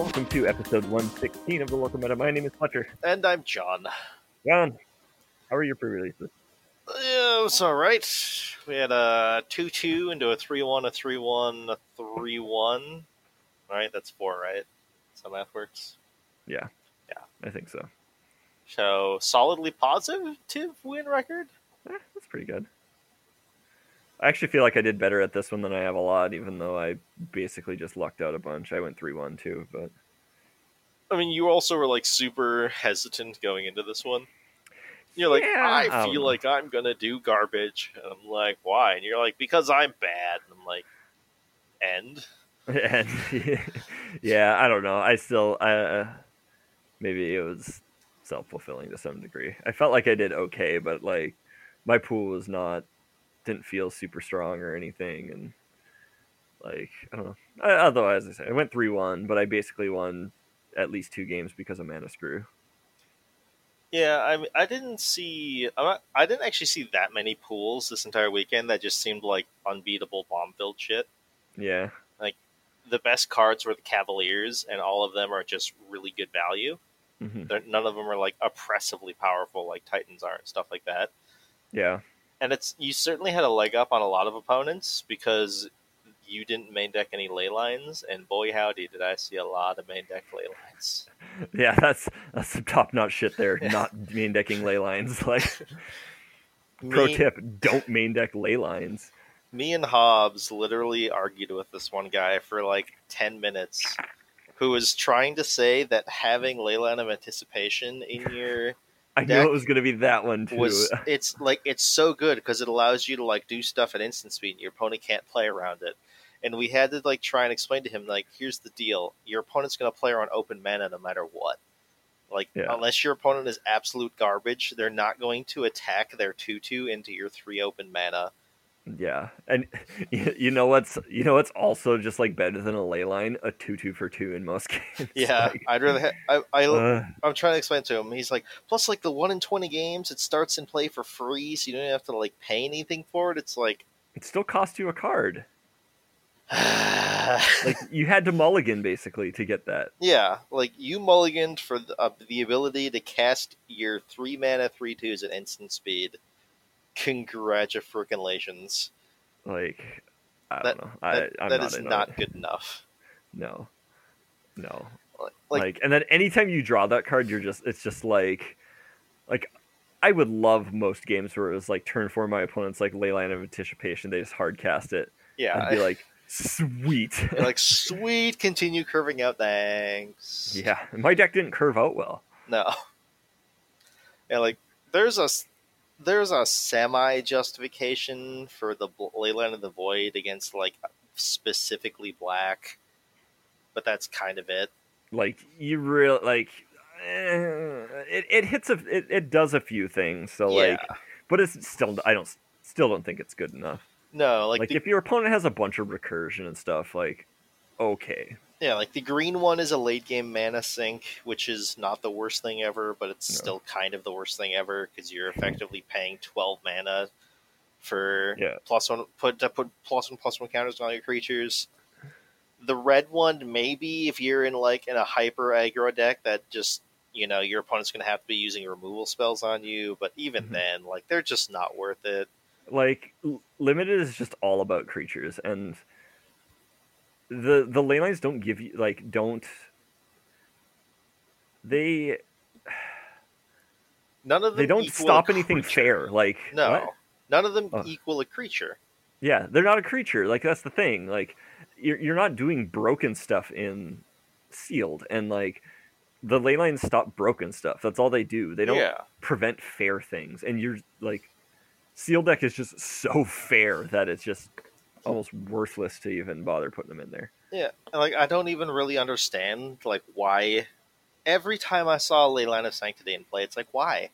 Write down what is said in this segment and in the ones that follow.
welcome to episode 116 of the Local Meta. My name is Fletcher. And I'm John. John, how are your pre-releases? Yeah, it was all right. We had a 2 2 into a 3 1, a 3 1, a 3 1. All right, That's four, right? So math works. Yeah. Yeah. I think so. So, solidly positive win record? Eh, that's pretty good. I actually feel like I did better at this one than I have a lot, even though I basically just lucked out a bunch. I went 3 1 too, but. I mean, you also were like super hesitant going into this one. You're like, Yeah, I I feel know. like I'm gonna do garbage. And I'm like, why? And you're like, because I'm bad. And I'm like, end. and yeah, I don't know. I still, I, uh, maybe it was self fulfilling to some degree. I felt like I did okay, but like my pool was not, didn't feel super strong or anything, and like I don't know. I, otherwise, I said I went three one, but I basically won at least two games because of mana screw. Yeah, I I didn't see. I'm not, I didn't actually see that many pools this entire weekend that just seemed like unbeatable bomb filled shit. Yeah, like The best cards were the Cavaliers, and all of them are just really good value. hmm none of them are like oppressively powerful like Titans are and stuff like that. yeah, And it's you certainly had a leg up on a lot of opponents because you didn't main deck any ley lines, and boy howdy did I see a lot of main deck ley lines. yeah. That's that's some top notch shit there. Yeah. Not main decking ley lines. Like pro tip: don't main deck ley lines. me and Hobbs literally argued with this one guy for like 10 minutes who was trying to say that having Leyline of Anticipation in your I knew it was going to be that one too. was it's like it's so good because it allows you to like do stuff at instant speed and your opponent can't play around it. And we had to like try and explain to him like here's the deal. Your opponent's going to play around open mana no matter what. Like Yeah. unless your opponent is absolute garbage, they're not going to attack their 2/2 into your 3 open mana. Yeah, and you you know what's you know what's also just like better than a ley line, a two two for two in most games. Yeah, Like, I'd rather ha- I I uh, I'm trying to explain to him. He's like, plus like the one in twenty games, it starts in play for free, so you don't have to like pay anything for it. It's like, it still costs you a card. like Like you had to mulligan basically to get that. yeah, like you mulliganed for the, uh, the ability to cast your three mana three twos at instant speed. Congratulations. Like I That- don't know. I That, not is not good enough. No, no. Like, Like, and then anytime you draw that card, you're just it's just like like I would love most games where it was like turn four, my opponent's like ley line of anticipation, they just hard cast it. yeah, I'd be like, sweet. like sweet, continue curving out. Thanks. yeah, my deck didn't curve out well. No. Yeah, like there's a there's a semi justification for the Leyline of the Void against like specifically black, but that's kind of it. Like you real like eh, it it hits a it, it does a few things. So yeah. like, but it's still I don't still don't think it's good enough. No, like, Like, the, if your opponent has a bunch of recursion and stuff, like okay, yeah, like the green one is a late game mana sink, which is not the worst thing ever, but it's No. still kind of the worst thing ever because you're effectively paying twelve mana for Yeah. plus one put to put plus one plus one counters on all your creatures. The red one, maybe if you're in like in a hyper aggro deck that just you know your opponent's going to have to be using removal spells on you, but even Mhm. then, like they're just not worth it. like limited is just all about creatures and the the ley lines don't give you like don't they None of them they don't stop anything fair like No, what? none of them Oh. equal a creature. yeah they're not a creature like that's the thing like you're, you're not doing broken stuff in sealed and like the ley lines stop broken stuff that's all they do they don't yeah. prevent fair things and you're like seal deck is just so fair that it's just almost worthless to even bother putting them in there Yeah, like I don't even really understand like why. Every time I saw Leyline of Sanctity in play, it's like why?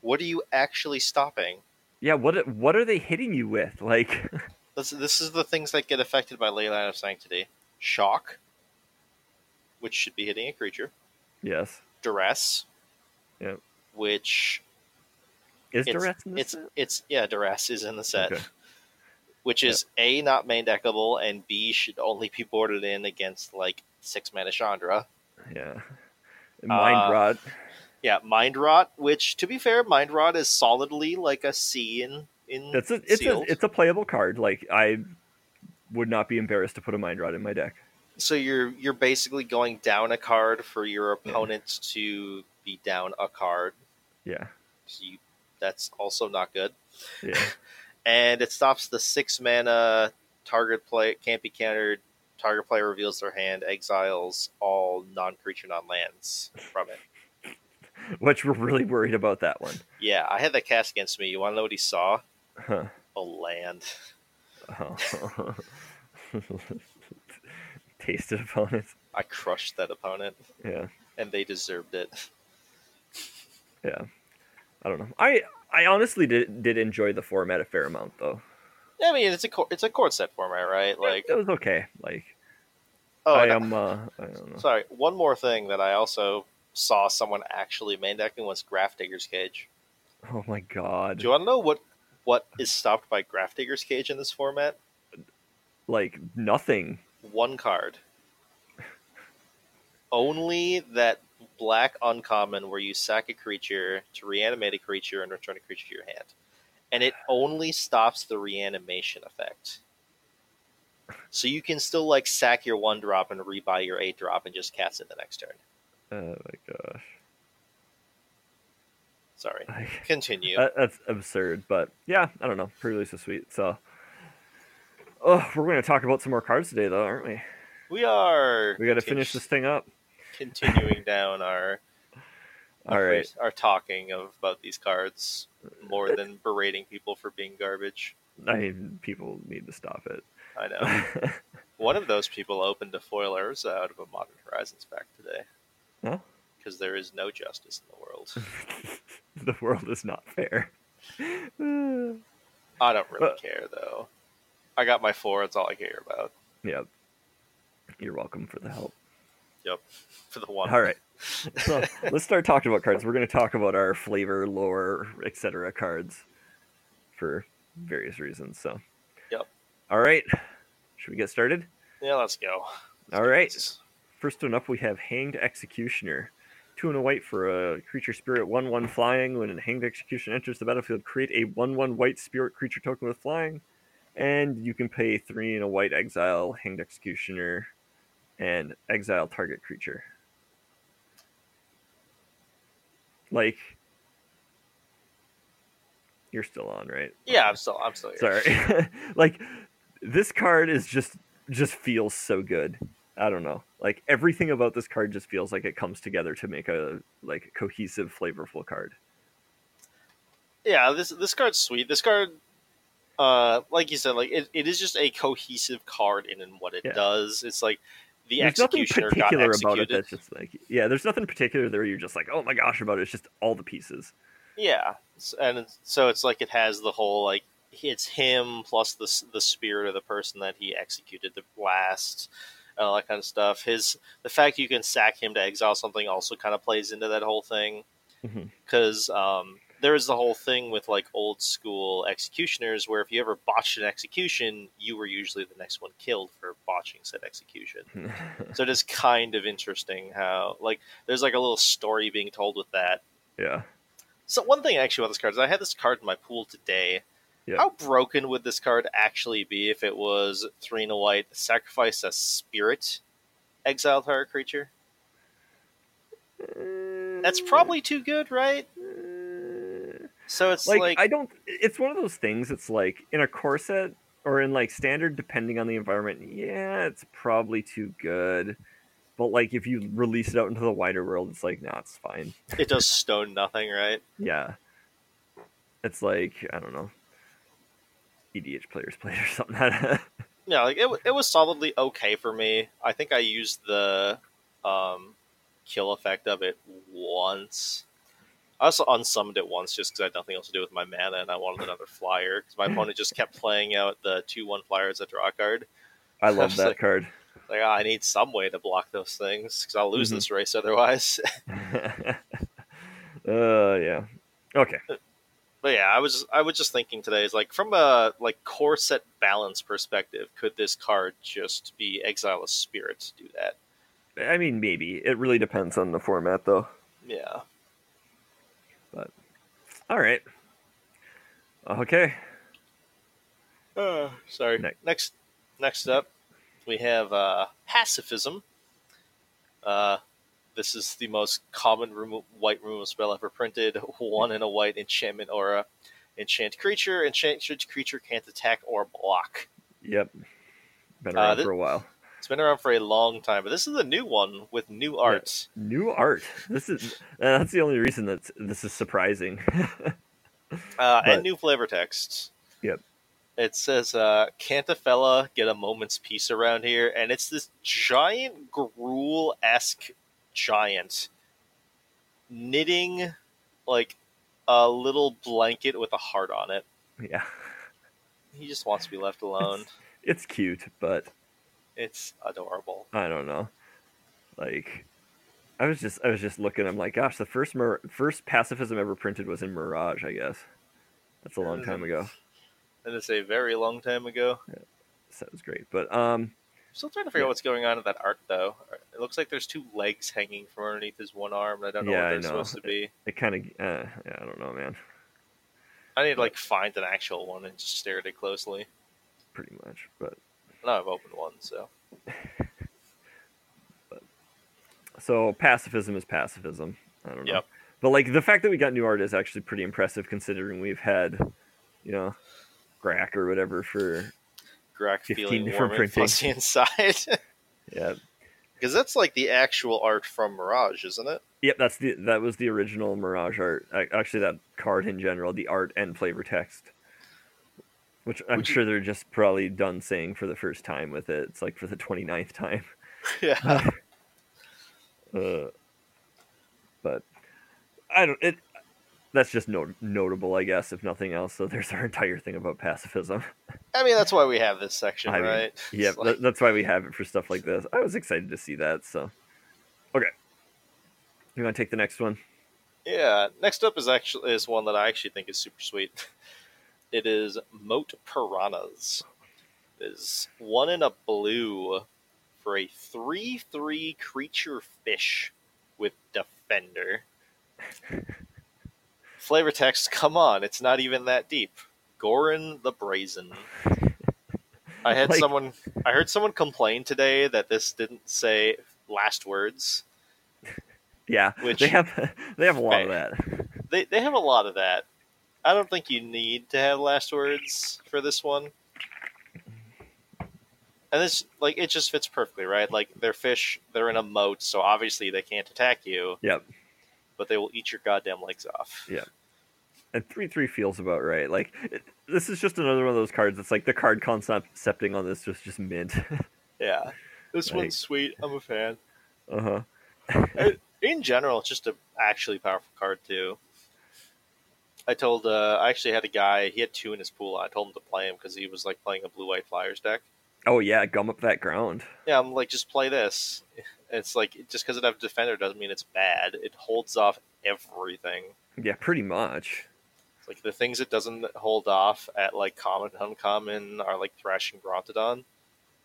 What are you actually stopping? yeah what what are they hitting you with like This this is the things that get affected by Leyline of Sanctity: shock, which should be hitting a creature; yes duress, Yep. which is it's duress in this it's set? it's yeah, duress is in the set. Okay. Which is a not main deckable, and b should only be boarded in against like six mana Chandra. Yeah. Mind Uh, rot. Yeah, Mind Rot, which to be fair, Mind Rot is solidly like a C in in That's a, it's a it's a playable card. Like I would not be embarrassed to put a mind rot in my deck. so you're you're basically going down a card for your opponent to be down a card. Yeah. So you, that's also not good. Yeah. And it stops the six mana target play can't be countered. Target player reveals their hand, exiles all non-creature, non-lands from it. Which we're really worried about that one. Yeah, I had that cast against me. You want to know what he saw? Huh. A land. Oh. Tasted opponent. I crushed that opponent, Yeah. and they deserved it. Yeah. I don't know. I I honestly did did enjoy the format a fair amount though. Yeah, I mean, it's a it's a chord set format, right? Like, it was okay. Like oh, I am uh I don't know. sorry. One more thing that I also saw someone actually main decking was Grafdigger's Cage. Oh my god. Do you want to know what what is stopped by Grafdigger's Cage in this format? Like nothing. One card. Only that black uncommon where you sack a creature to reanimate a creature and return a creature to your hand. And it only stops the reanimation effect. So you can still like sack your one drop and rebuy your eight drop and just cast it the next turn. Oh my gosh. Sorry. Continue. that, that's absurd, but yeah, I don't know. Pre-release is sweet. So Oh, we're going to talk about some more cards today though, aren't we? we are We got to finish this thing up. Continuing down our All right. our talking of about these cards more than berating people for being garbage. I mean, people need to stop it. I know. One of those people opened a foil Urza out of a Modern Horizons pack today. Huh? Because there is no justice in the world. the world is not fair. I don't really But- care though. I got my four. That's all I care about. yep. You're welcome for the help. Yep. For the one. All right. So let's start talking about cards. We're going to talk about our flavor, lore, etc. cards for various reasons. So. Yep. All right. Should we get started? Yeah, let's go. All right. First one up, we have Hanged Executioner. Two and a white for a creature spirit, 1 1 flying. When a Hanged Execution enters the battlefield, create a 1 1 white spirit creature token with flying. And you can pay 3 and a white exile Hanged Executioner and exile target creature. Like, you're still on, right? Yeah, I'm still. I'm still here. Sorry. like this card is just just feels so good. I don't know. Like everything about this card just feels like it comes together to make a like cohesive, flavorful card. Yeah, this this card's sweet. This card, uh, like you said, like it, it is just a cohesive card in, in what it Yeah. does. It's like the There's nothing executioner got particular about it that's just like yeah. There's nothing particular there. You're just like oh my gosh about it. It's just all the pieces. Yeah, and so it's like it has the whole like it's him plus the the spirit of the person that he executed the last, and all that kind of stuff. His the fact you can sack him to exile something also kind of plays into that whole thing because um, there is the whole thing with like old school executioners where if you ever botched an execution, you were usually the next one killed for botching said execution. So it is kind of interesting how like there's like a little story being told with that. yeah. So one thing actually about this card is I had this card in my pool today. Yeah. How broken would this card actually be if it was three and a white, sacrifice a spirit, exile target creature? That's mm. probably too good, right? So it's like, like, I don't. It's one of those things. It's like in a core set or in like standard, depending on the environment. Yeah, it's probably too good. But like if you release it out into the wider world, it's like, nah, it's fine. it does stone nothing, right? Yeah, it's like I don't know. EDH players play or something. Yeah, like it, it was solidly okay for me. I think I used the um, kill effect of it once. I also unsummoned it once just because I had nothing else to do with my mana and I wanted another flyer because my opponent just kept playing out the 2 1 flyers at a draw card. I love that like- card. Like, ah, I need some way to block those things because I'll lose Mhm. this race otherwise. uh, yeah. Okay. but yeah, I was I was just thinking today is like from a like core set balance perspective, could this card just be exile a spirit to do that? I mean, maybe it really depends on the format, though. Yeah. But all right. Okay. Uh, sorry. Next. Next, next up, we have uh, pacifism. Uh, this is the most common white removal spell ever printed. One in a white enchantment aura. Enchant creature. Enchanted creature can't attack or block. Yep. Been Uh, around for a while. It's been around for a long time, but this is a new one with new art. New art. This is uh, that's the only reason that this is surprising. Uh, and new flavor text. Yep. It says, uh, "Can't a fella get a moment's peace around here?" And it's this giant Gruul esque giant knitting like a little blanket with a heart on it. yeah. He just wants to be left alone. It's cute, but It's adorable. I don't know. Like, I was just I was just looking. I'm like, gosh, the first Mir- first pacifism ever printed was in Mirage. I guess that's a long time ago. And it's a very long time ago. That was great. But um, Still trying to figure out what's going on in that art, though. It looks like there's two legs hanging from underneath his one arm. and I don't know Yeah, what they're supposed to be. it kind of uh, yeah, I don't know, man. I need to like find an actual one and just stare at it closely. Pretty much, but Now I've opened one, so so pacifism is pacifism. I don't know. Yep. But like the fact that we got new art is actually pretty impressive considering we've had, you know, Grack or whatever for Grack 15 feeling different printings. inside. yeah. Because that's like the actual art from Mirage, isn't it? Yep, that's the that was the original Mirage art. Actually, that card in general, the art and flavor text, which I'm you- sure they're just probably done saying for the first time with it. It's like for the 29th time. yeah. Uh, but I don't. It that's just not, notable, I guess, if nothing else. So there's our entire thing about pacifism. I mean, that's why we have this section, I right? Yep, It's like- that's why we have it for stuff like this. I was excited to see that. So, okay, you want to take the next one? Yeah. Next up is actually is one that I actually think is super sweet. It is Moat Piranhas. It is one in a blue for a three three creature fish with defender. Flavor text, come on, it's not even that deep. Gorin the Brazen. I had Like- someone I heard someone complain today that this didn't say last words. Yeah, Which- they have they have a lot of that. They they have a lot of that. I don't think you need to have last words for this one. And this like it just fits perfectly, right? Like they're fish, they're in a moat, so obviously they can't attack you, Yep, but they will eat your goddamn legs off. Yeah. and three three feels about right. Like it, this is just another one of those cards. It's like the card concepting on this was just mint. Yeah. This Like- one's sweet. I'm a fan. uh huh. In general, it's just a actually powerful card too. I told uh, I actually had a guy. He had two in his pool. I told him to play him because he was like playing a blue white flyers deck. Oh yeah, gum up that ground. Yeah, I'm like, just play this. It's like just because it have defender doesn't mean it's bad. It holds off everything. Yeah, pretty much. It's like the things it doesn't hold off at like common uncommon are like thrashing Brontodon,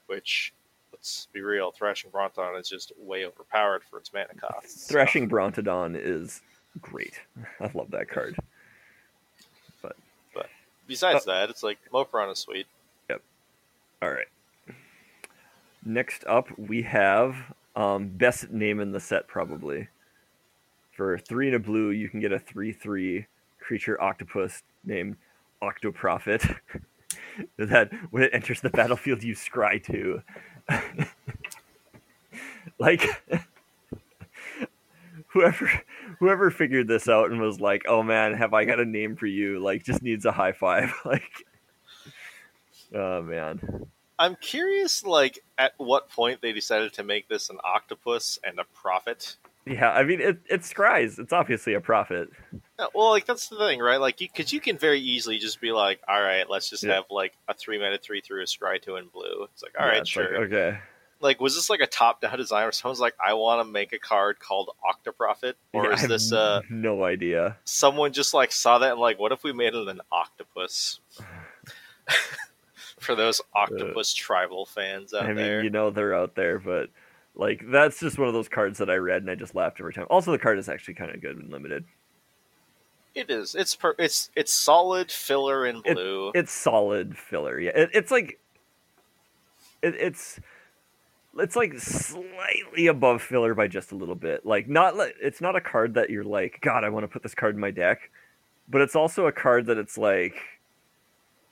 which let's be real, thrashing Brontodon is just way overpowered for its mana costs. So, Thrashing Brontodon is great. I love that card. Besides that, it's like Mopron is sweet. Yep. All right. Next up, we have um, best name in the set probably. For three and a blue, you can get a three-three creature octopus named Octoprophet. that when it enters the battlefield, you scry to. like whoever whoever figured this out and was like, "Oh man, have I got a name for you?" Like, just needs a high five. like, oh man. I'm curious, like at what point they decided to make this an octopus and a prophet. Yeah, I mean it, it's scries. It's obviously a prophet. Yeah, Well, like that's the thing, right? Like, because you, can very easily just be like, "All right, let's just Yeah. have like a three minute three through a scry two in blue." It's like, all Yeah, right, sure. like, okay. Like, was this like a top down design where someone's like, "I want to make a card called Octoprophet," or Yeah, is this uh no idea? someone just like saw that and like, what if we made it an octopus? For those octopus tribal fans out I mean, there, you know they're out there, but Like that's just one of those cards that I read and I just laughed every time. Also, the card is actually kind of good and limited. It is. It's per- it's it's solid filler in It- blue. It's solid filler. Yeah, it, it's like it, it's it's like slightly above filler by just a little bit. Like not it's not a card that you're like, God, I want to put this card in my deck, but it's also a card that it's like,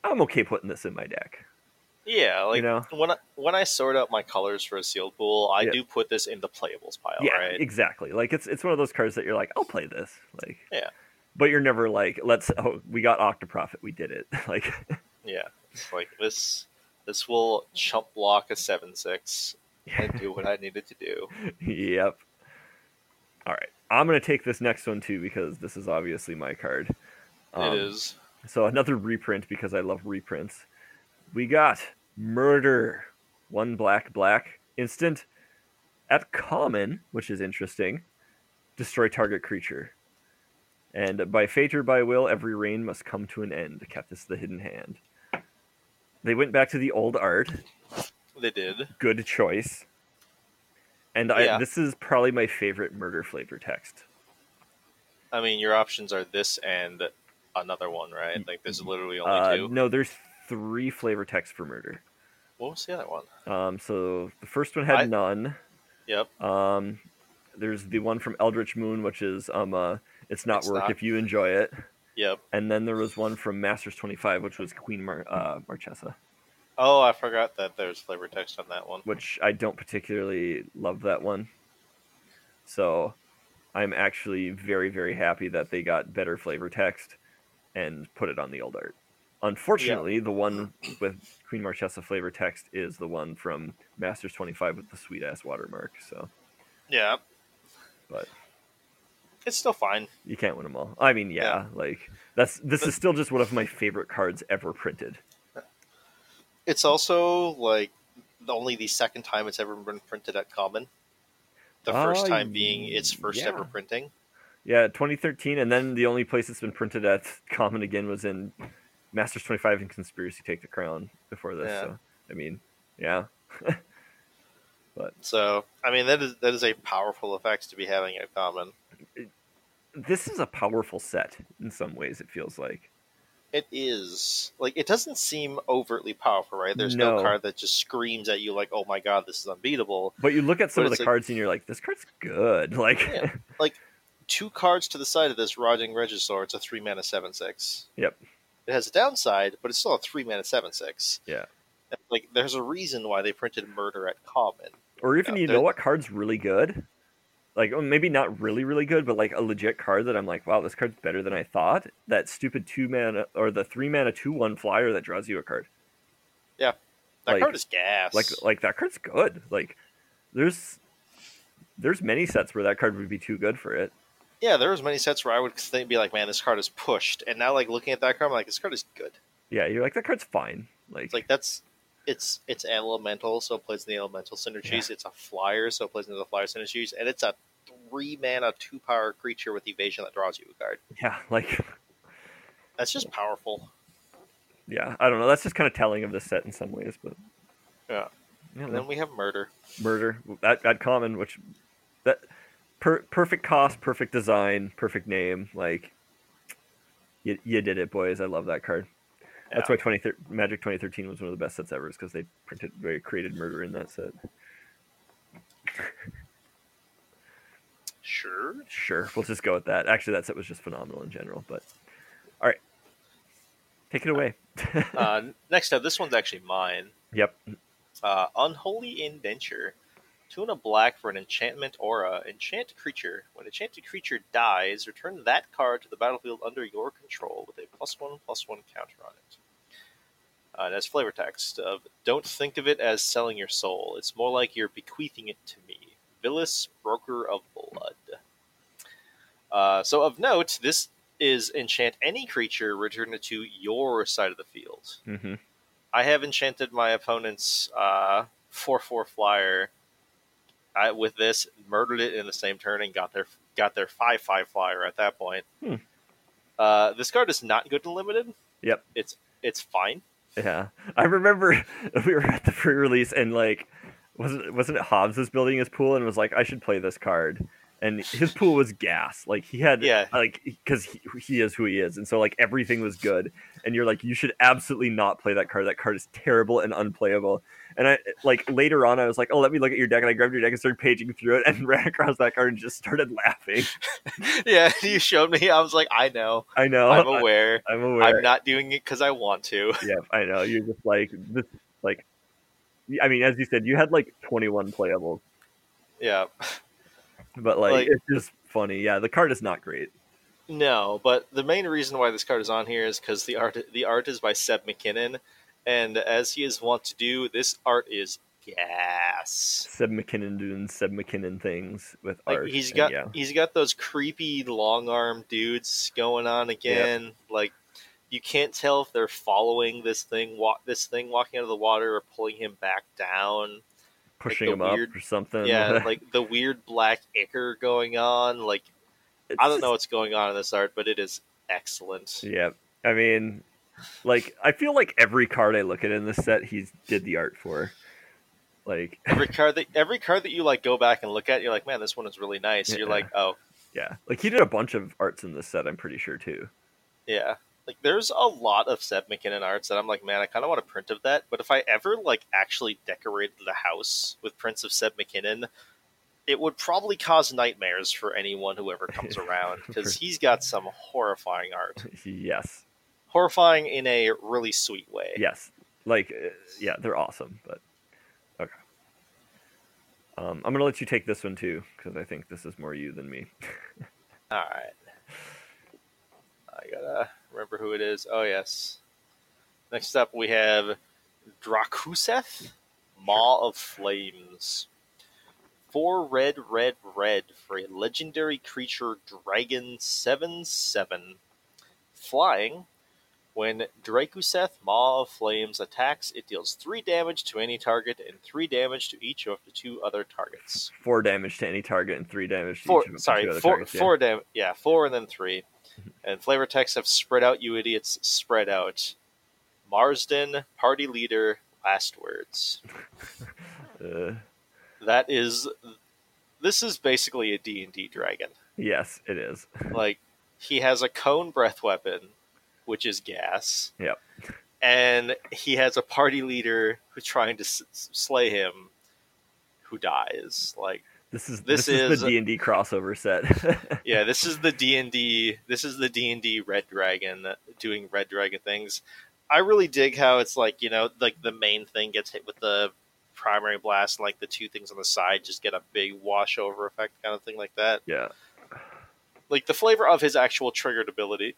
I'm okay putting this in my deck. yeah, like you know? when I, when I sort out my colors for a sealed pool, I Yeah. do put this in the playables pile, yeah, right? exactly. Like it's it's one of those cards that you're like, I'll play this. Like Yeah. But you're never like, let's. Oh, we got Octoprophet. We did it. like, Yeah, like this this will chump block a seven six and do what I needed to do. yep. All right, I'm gonna take this next one too because this is obviously my card. Um, it is. So another reprint because I love reprints. We got Murder, one black black instant at common, which is interesting. Destroy target creature. And by fate or by will, every reign must come to an end. Kepis the hidden hand. They went back to the old art. They did. Good choice. And Yeah. I, this is probably my favorite murder flavor text. I mean, your options are this and another one, right? Like there's literally only Uh, two. no, there's three flavor texts for murder. What was the other one? Um, so the first one had I- none. Yep. Um, there's the one from Eldritch Moon, which is um, uh, it's not It's work not. if you enjoy it. Yep. And then there was one from Masters 25, which was Queen Mar- uh, Marchesa, Oh, I forgot that there's flavor text on that one. which I don't particularly love that one. So I'm actually very, very happy that they got better flavor text and put it on the old art. Unfortunately, the one with Queen Marchesa flavor text is the one from Masters 25 with the sweet ass watermark. So Yeah. But- it's still fine. you can't win them all. I mean, yeah, like that's this is still just one of my favorite cards ever printed. It's also like the only the second time it's ever been printed at common. The first Ah, time being its first yeah. ever printing. Yeah, 2013, and then the only place it's been printed at common again was in Masters 25 and Conspiracy Take the Crown before this. Yeah. So I mean, yeah, but So I mean that is that is a powerful effect to be having at common. this is a powerful set in some ways. It feels like. It is like it doesn't seem overtly powerful, right? There's no, No. card that just screams at you like, "Oh my god, this is unbeatable." But you look at some But of the like- cards and you're like, this card's good. Like, Yeah. Two cards to the side of this Rotting Regisaur. It's a three mana seven six. Yep. It has a downside, but it's still a three mana seven six. Yeah. Like there's a reason why they printed Murder at common. or even you know what card's really good. Like, oh, maybe not really, really good, but like a legit card that I'm like, wow, this card's better than I thought. That stupid two mana or the three mana two one flyer that draws you a card. Yeah, that Like- card is gas. like like that card's good. Like there's there's many sets where that card would be too good for it. yeah, there was many sets where I would think, be like, "Man, this card is pushed," and now like looking at that card, I'm like, "This card is good." Yeah, you're like that card's fine. Like, It's like that's it's it's elemental, so it plays in the elemental synergies. It's a flyer, so it plays into the flyer synergies, and it's a three mana two power creature with evasion that draws you a card. yeah, like That's just powerful. yeah, I don't know. That's just kind of telling of the set in some ways, but Yeah. yeah, And then we have murder. murder that that common, which that per, perfect cost, perfect design, perfect name. Like you, you did it, boys. I love that card. That's why 20, Magic 2013 was one of the best sets ever, is because they printed, they created murder in that set. Sure. Sure, we'll just go with that. Actually, that set was just phenomenal in general. But all right, take it away. Uh, next up, this one's actually mine. yep. Uh, Unholy Indenture. Two and a black for an enchantment aura. Enchant creature. When enchanted creature dies, return that card to the battlefield under your control with a plus one plus one counter on it. Uh, and as flavor text of don't think of it as selling your soul. It's more like you're bequeathing it to me. Vilis, broker of blood. Uh, so of note, this is enchant any creature, return it to your side of the field. hmm I have enchanted my opponent's uh, four four flyer. I, with this, murdered it in the same turn and got their got their five five flyer at that point. Hmm. Uh, this card is not good in limited. Yep. It's it's fine. Yeah, I remember we were at the pre-release and like wasn't wasn't it Hobbs was building his pool and was like, I should play this card. And his pool was gas. Like he had, Yeah. like because he, he is who he is, and so like everything was good. And you're like, you should absolutely not play that card. That card is terrible and unplayable. And I like later on, I was like, oh, let me look at your deck, and I grabbed your deck and started paging through it, and ran across that card and just started laughing. yeah, you showed me. I was like, I know. I know, I'm aware. I'm aware. I'm not doing it because I want to. yeah, I know. You're just like this, like. I mean, as you said, you had like 21 playables, Yeah. but like, Like- it's just funny. Yeah, the card is not great. No, but the main reason why this card is on here is because the art the art is by Seb McKinnon, and as he is wont to do, this art is gas. Seb McKinnon doing Seb McKinnon things with Like art. he's got yeah, he's got those creepy long arm dudes going on again. Like you can't tell if they're following this thing walk this thing walking out of the water or pulling him back down. pushing the him up weird- or something. Yeah, like the weird black ichor going on. Like I don't know what's going on in this art, but it is excellent. Yeah, I mean, like I feel like every card I look at in this set, he's did the art for. Like, every card that every card that you like go back and look at, you're like, man, this one is really nice. You're like, oh yeah, like he did a bunch of arts in this set. I'm pretty sure too. yeah. Like there's a lot of Seb McKinnon arts that I'm like, man, I kind of want a print of that. But if I ever like actually decorated the house with prints of Seb McKinnon, it would probably cause nightmares for anyone who ever comes around because he's got some horrifying art, yes, horrifying in a really sweet way. yes, like uh, yeah, they're awesome. But okay, um, I'm gonna let you take this one too because I think this is more you than me. All right. I gotta remember who it is. Oh yes. Next up, we have Drakuseth, Maw of Flames. Four red, red, red for a legendary creature, Dragon Seven Seven. Flying. When Drakuseth, Maw of Flames attacks, it deals three damage to any target and three damage to each of the two other targets. Four damage to any target and three damage to Four, each of the sorry, two other four, targets, yeah. four dam- yeah, four and then three. And flavor text have spread out, you idiots, spread out. Marsden, party leader, last words. Uh, That is, this is basically a D and D dragon. yes, it is. Like he has a cone breath weapon, which is gas. Yep. And he has a party leader who's trying to s- slay him, who dies. Like This is This this, is, is- the D and D crossover set. yeah, this is the D and D. This is the D and D Red Dragon uh, doing Red Dragon things. I really dig how it's like you know, like the main thing gets hit with the primary blast, and like the two things on the side just get a big washover effect, kind of thing like that. yeah, Like the flavor of his actual triggered ability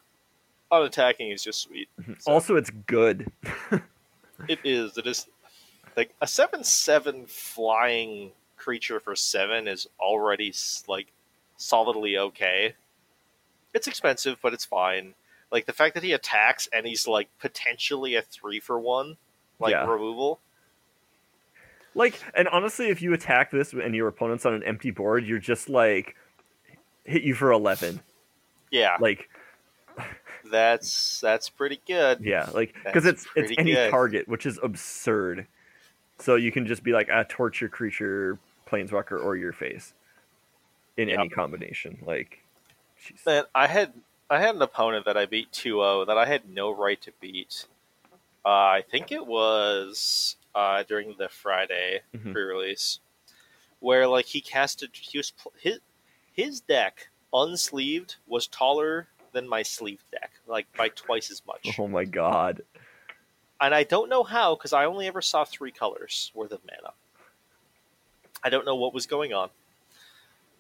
on attacking is just sweet. Mm-hmm. So- also it's good. It is. It is like a seven seven flying creature for seven is already like solidly okay. It's expensive, but it's fine. Like the fact that he attacks and he's like potentially a three for one, like Yeah. removal. Like, and honestly, if you attack this and your opponent's on an empty board, you're just like hit you for eleven. Yeah, Like, that's that's pretty good. yeah, like because it's it's any good. target, which is absurd. So you can just be like a torture creature, planeswalker, or your face in any combination. Like. Man, I had I had an opponent that I beat 2-0 that I had no right to beat. Uh, I think it was uh, during the Friday Mhm. pre-release, where like he casted he was his his deck unsleeved was taller than my sleeved deck, like by twice as much. oh my god, And I don't know how because I only ever saw three colors worth of mana. I don't know what was going on,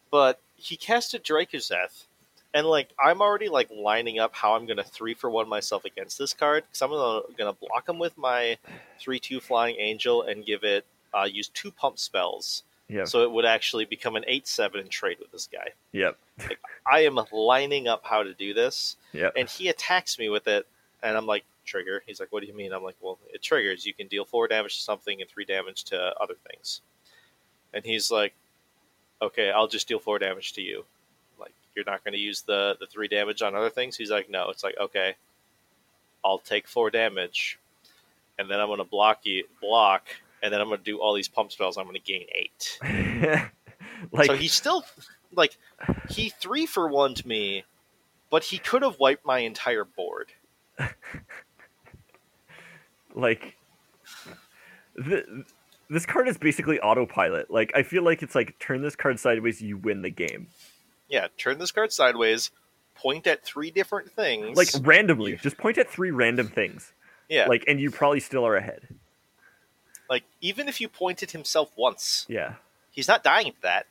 but he casted Drakuseth, and like I'm already like lining up how I'm gonna three for one myself against this card because I'm gonna, gonna block him with my three two flying angel and give it uh, use two pump spells, yeah, so it would actually become an eight seven and trade with this guy. yep, Like, I am lining up how to do this, yep, and he attacks me with it, and I'm like, trigger. He's like, what do you mean? I'm like, well, it triggers. You can deal four damage to something and three damage to other things. And he's like, okay, I'll just deal four damage to you. You're not going to use the the three damage on other things. He's like, no. It's like, okay, I'll take four damage, and then I'm going to block you, block, and then I'm going to do all these pump spells. I'm going to gain eight. like so he's still like he three for one to me, but he could have wiped my entire board. like the, this card is basically autopilot. Like I feel like it's like turn this card sideways, you win the game. Yeah, turn this card sideways, point at three different things. Like randomly, just point at three random things. yeah, like and you probably still are ahead. like even if you pointed himself once, Yeah. he's not dying to that.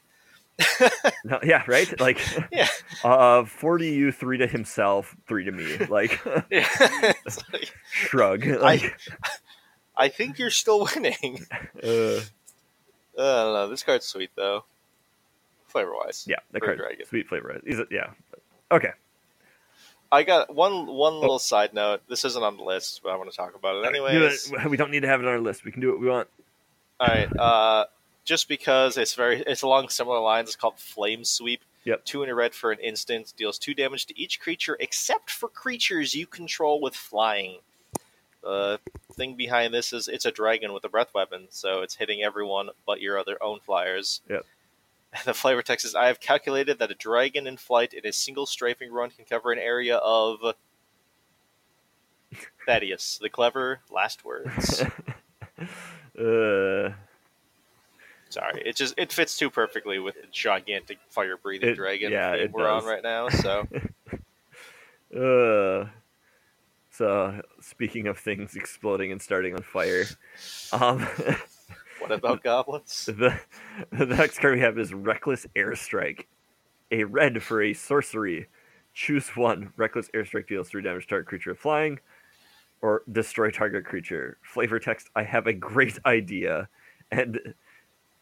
No, yeah, right? Like Yeah. uh 40 you, 3 to himself, 3 to me. Like Yeah. Like, shrug. Like I think you're still winning. uh, I don't know. This card's sweet though, flavor wise. yeah, the card Dragon. sweet flavor. Is it yeah. Okay. I got one one little side note. This isn't on the list, but I want to talk about it Do anyways. it. We don't need to have it on our list. We can do what we want. All right. Uh, just because it's very, it's along similar lines. It's called Flame Sweep. Yep. Two in a red for an instant deals two damage to each creature except for creatures you control with flying. The thing behind this is it's a dragon with a breath weapon, so it's hitting everyone but your other own flyers. Yep. The flavor text is I have calculated that a dragon in flight in a single strafing run can cover an area of Thaddeus, the clever last words. uh Sorry, it just it fits too perfectly with the gigantic fire breathing dragon yeah, it we're on right now. So Uh, so speaking of things exploding and starting on fire, um, what about goblins? the the next card we have is Reckless Airstrike, a red for a sorcery. Choose one. Reckless Airstrike deals three damage to target creature flying, or destroy target creature. Flavor text: I have a great idea, and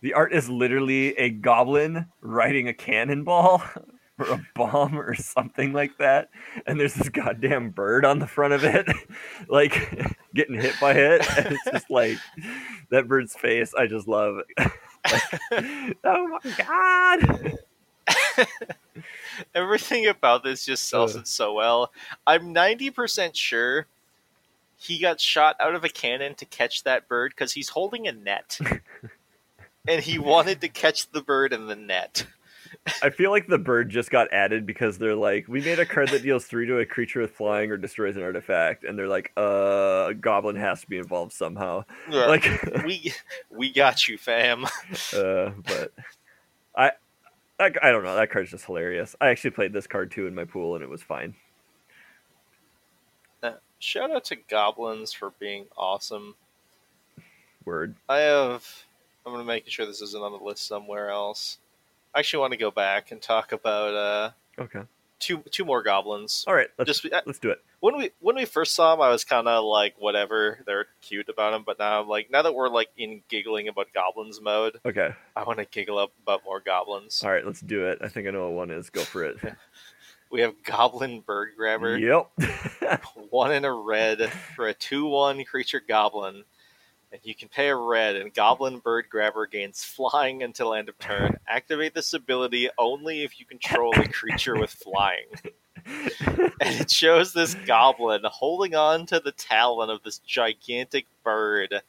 the art is literally a goblin riding a cannonball. Or a bomb or something like that, and there's this goddamn bird on the front of it, like getting hit by it. And it's just like that bird's face. I just love. Like, oh my god! Everything about this just sells it so well. I'm ninety percent sure he got shot out of a cannon to catch that bird because he's holding a net, and he wanted to catch the bird in the net. I feel like the bird just got added because they're like, we made a card that deals three to a creature with flying or destroys an artifact, and they're like, uh, a goblin has to be involved somehow. Like, we we got you, fam. uh, but I, I, I don't know. That card's just hilarious. I actually played this card too in my pool, and it was fine. Uh, shout out to goblins for being awesome. Word. I have. I'm gonna make sure this isn't on the list somewhere else. I actually want to go back and talk about uh, Okay. two two more goblins. All right. Let's Just let's do it. when we when we first saw them, I was kind of like whatever. They're cute about them, but now I'm like now that we're like in giggling about goblins mode, Okay. I want to giggle up about more goblins. All right. Let's do it. I think I know what one is. Go for it. We have Goblin Bird Grabber, Yep. one in a red for a two one creature goblin. And you can pay a red, and Goblin Bird Grabber gains flying until end of turn. Activate this ability only if you control a creature with flying. And it shows this goblin holding on to the talon of this gigantic bird.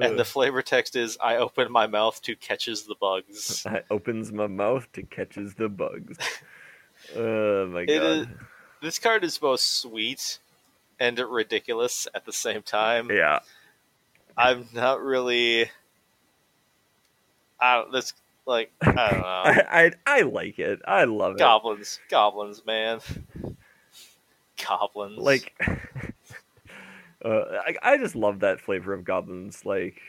And the flavor text is I open my mouth to catches the bugs. I opens my mouth to catches the bugs. Oh my It god. is- This card is both sweet and ridiculous at the same time. Yeah. I'm not really. I don't. This like I don't know. I, I I like it. I love it. goblins, goblins, man. Goblins. Like uh, I I just love that flavor of goblins. Like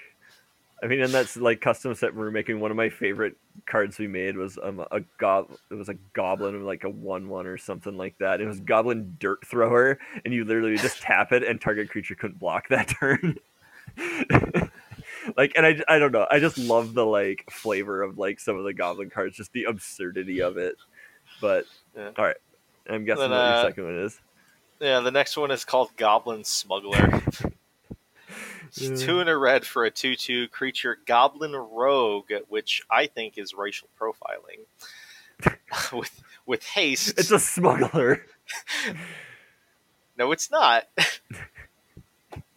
I mean, and that's like custom set We are making. One of my favorite cards we made was um, a gob. It was a goblin, like a one-one or something like that. It was goblin dirt thrower, and you literally just tap it, and target creature couldn't block that turn. like, and I, I don't know. I just love the like flavor of like some of the goblin cards, just the absurdity of it. But Yeah. all right, I'm guessing Then, what your uh, second one is. yeah, the next one is called Goblin Smuggler. Yeah. Two in a red for a two-two creature, Goblin Rogue, which I think is racial profiling. with with haste. It's a smuggler. No, it's not.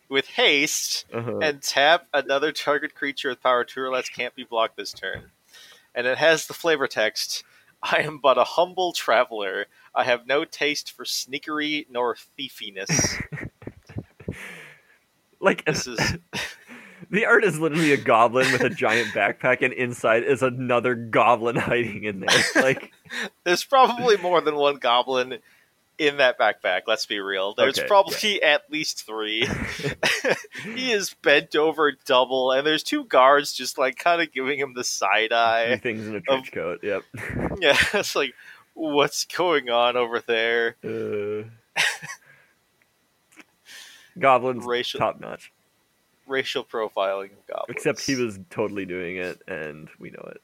With haste Uh-huh. and tap another target creature with power two or less can't be blocked this turn. And it has the flavor text I am but a humble traveler. I have no taste for sneakery nor thiefiness. like this is the art is literally a goblin with a giant backpack, and inside is another goblin hiding in there. Like, there's probably more than one goblin in that backpack, let's be real. There's Okay, probably at least three. he is bent over double, and there's two guards just like kind of giving him the side eye. things in a trench coat. Yep. Yeah, it's like, what's going on over there? Uh, goblins Racial top notch. racial profiling of goblins. Except he was totally doing it, and we know it.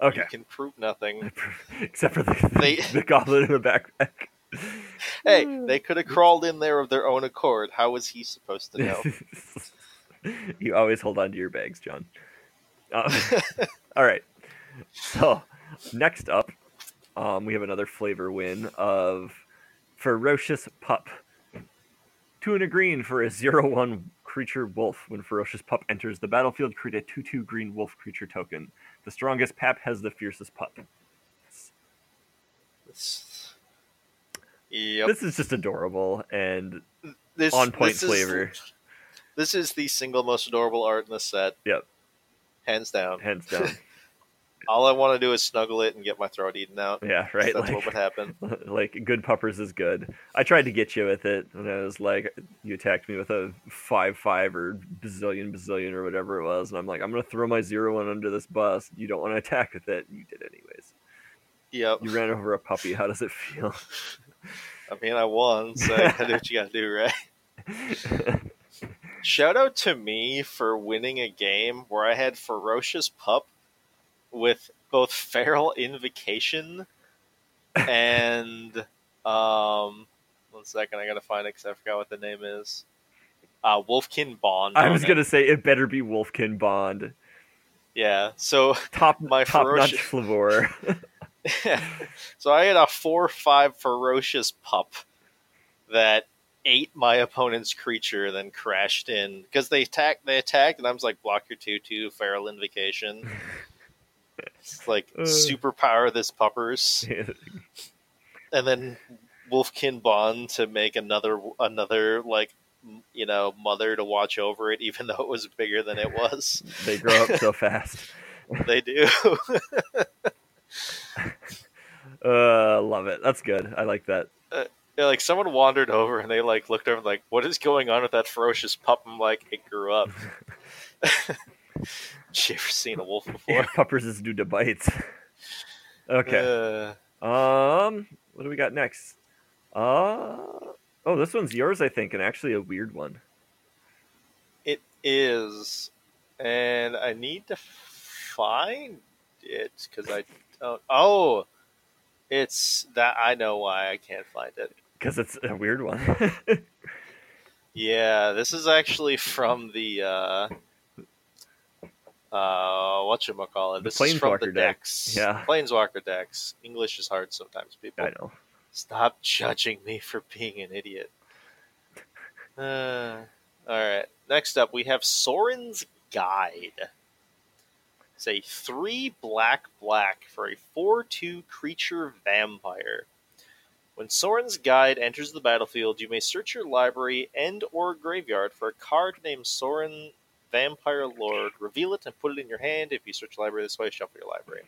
Okay. You can prove nothing. Except for the, They- the goblin in the backpack. Hey, they could have crawled in there of their own accord. How was he supposed to know? you always hold on to your bags, John. Uh, all right. So next up, um, we have another flavor win of ferocious pup. Two and a green for a zero one creature wolf. When ferocious pup enters the battlefield, create a two two green wolf creature token. The strongest pap has the fiercest pup. It's- Yep. This is just adorable and This, on point this is- flavor. this is the single most adorable art in the set. Yep. Hands down. hands down. All I want to do is snuggle it and get my throat eaten out. Yeah, right. That's like, what would happen. like good puppers is good. I tried to get you with it when I was like, you attacked me with a five five or bazillion bazillion or whatever it was, and I'm like, I'm gonna throw my zero one under this bus. You don't want to attack with it. You did anyways. Yep. You ran over a puppy. How does it feel? I mean, I won, so I gotta do what you gotta do, right? Shout out to me for winning a game where I had Ferocious Pup with both Feral Invocation and um one second, I gotta find it because I forgot what the name is. Uh Wolfkin Bond. I was it. gonna say it better be Wolfkin Bond. Yeah. So Top My top notch ferocious- flavor. so I had a four five ferocious pup that ate my opponent's creature, then crashed in because they attacked. They attacked, and I was like, "Block your two two feral invocation." It's like Uh. superpower this puppers, and then Wolfkin Bond to make another another like you know mother to watch over it, even though it was bigger than it was. they grow up so fast. they do. Uh, love it. That's good. I like that. Yeah, like someone wandered over and they like looked over like, what is going on with that ferocious pup? I'm like, it grew up. you ever seen a wolf Yeah, before? puppers is due to bites. Okay. Uh, Um, what do we got next? Uh oh, this one's yours, I think, and actually a weird one. it is, and I need to find it because I don't. Oh, it's that I know why I can't find it. Because it's a weird one. Yeah, this is actually from the uh uh whatchamacallit. The This is from the decks. Yeah. Planeswalker decks. English is hard sometimes, people. I know. Stop judging me for being an idiot. Uh, alright. Next up we have Sorin's Guide. It's a three black black for a four two creature vampire. When Sorin's Guide enters the battlefield, you may search your library and or graveyard for a card named Sorin Vampire Lord. Reveal it and put it in your hand. If you search your library this way, shuffle your library.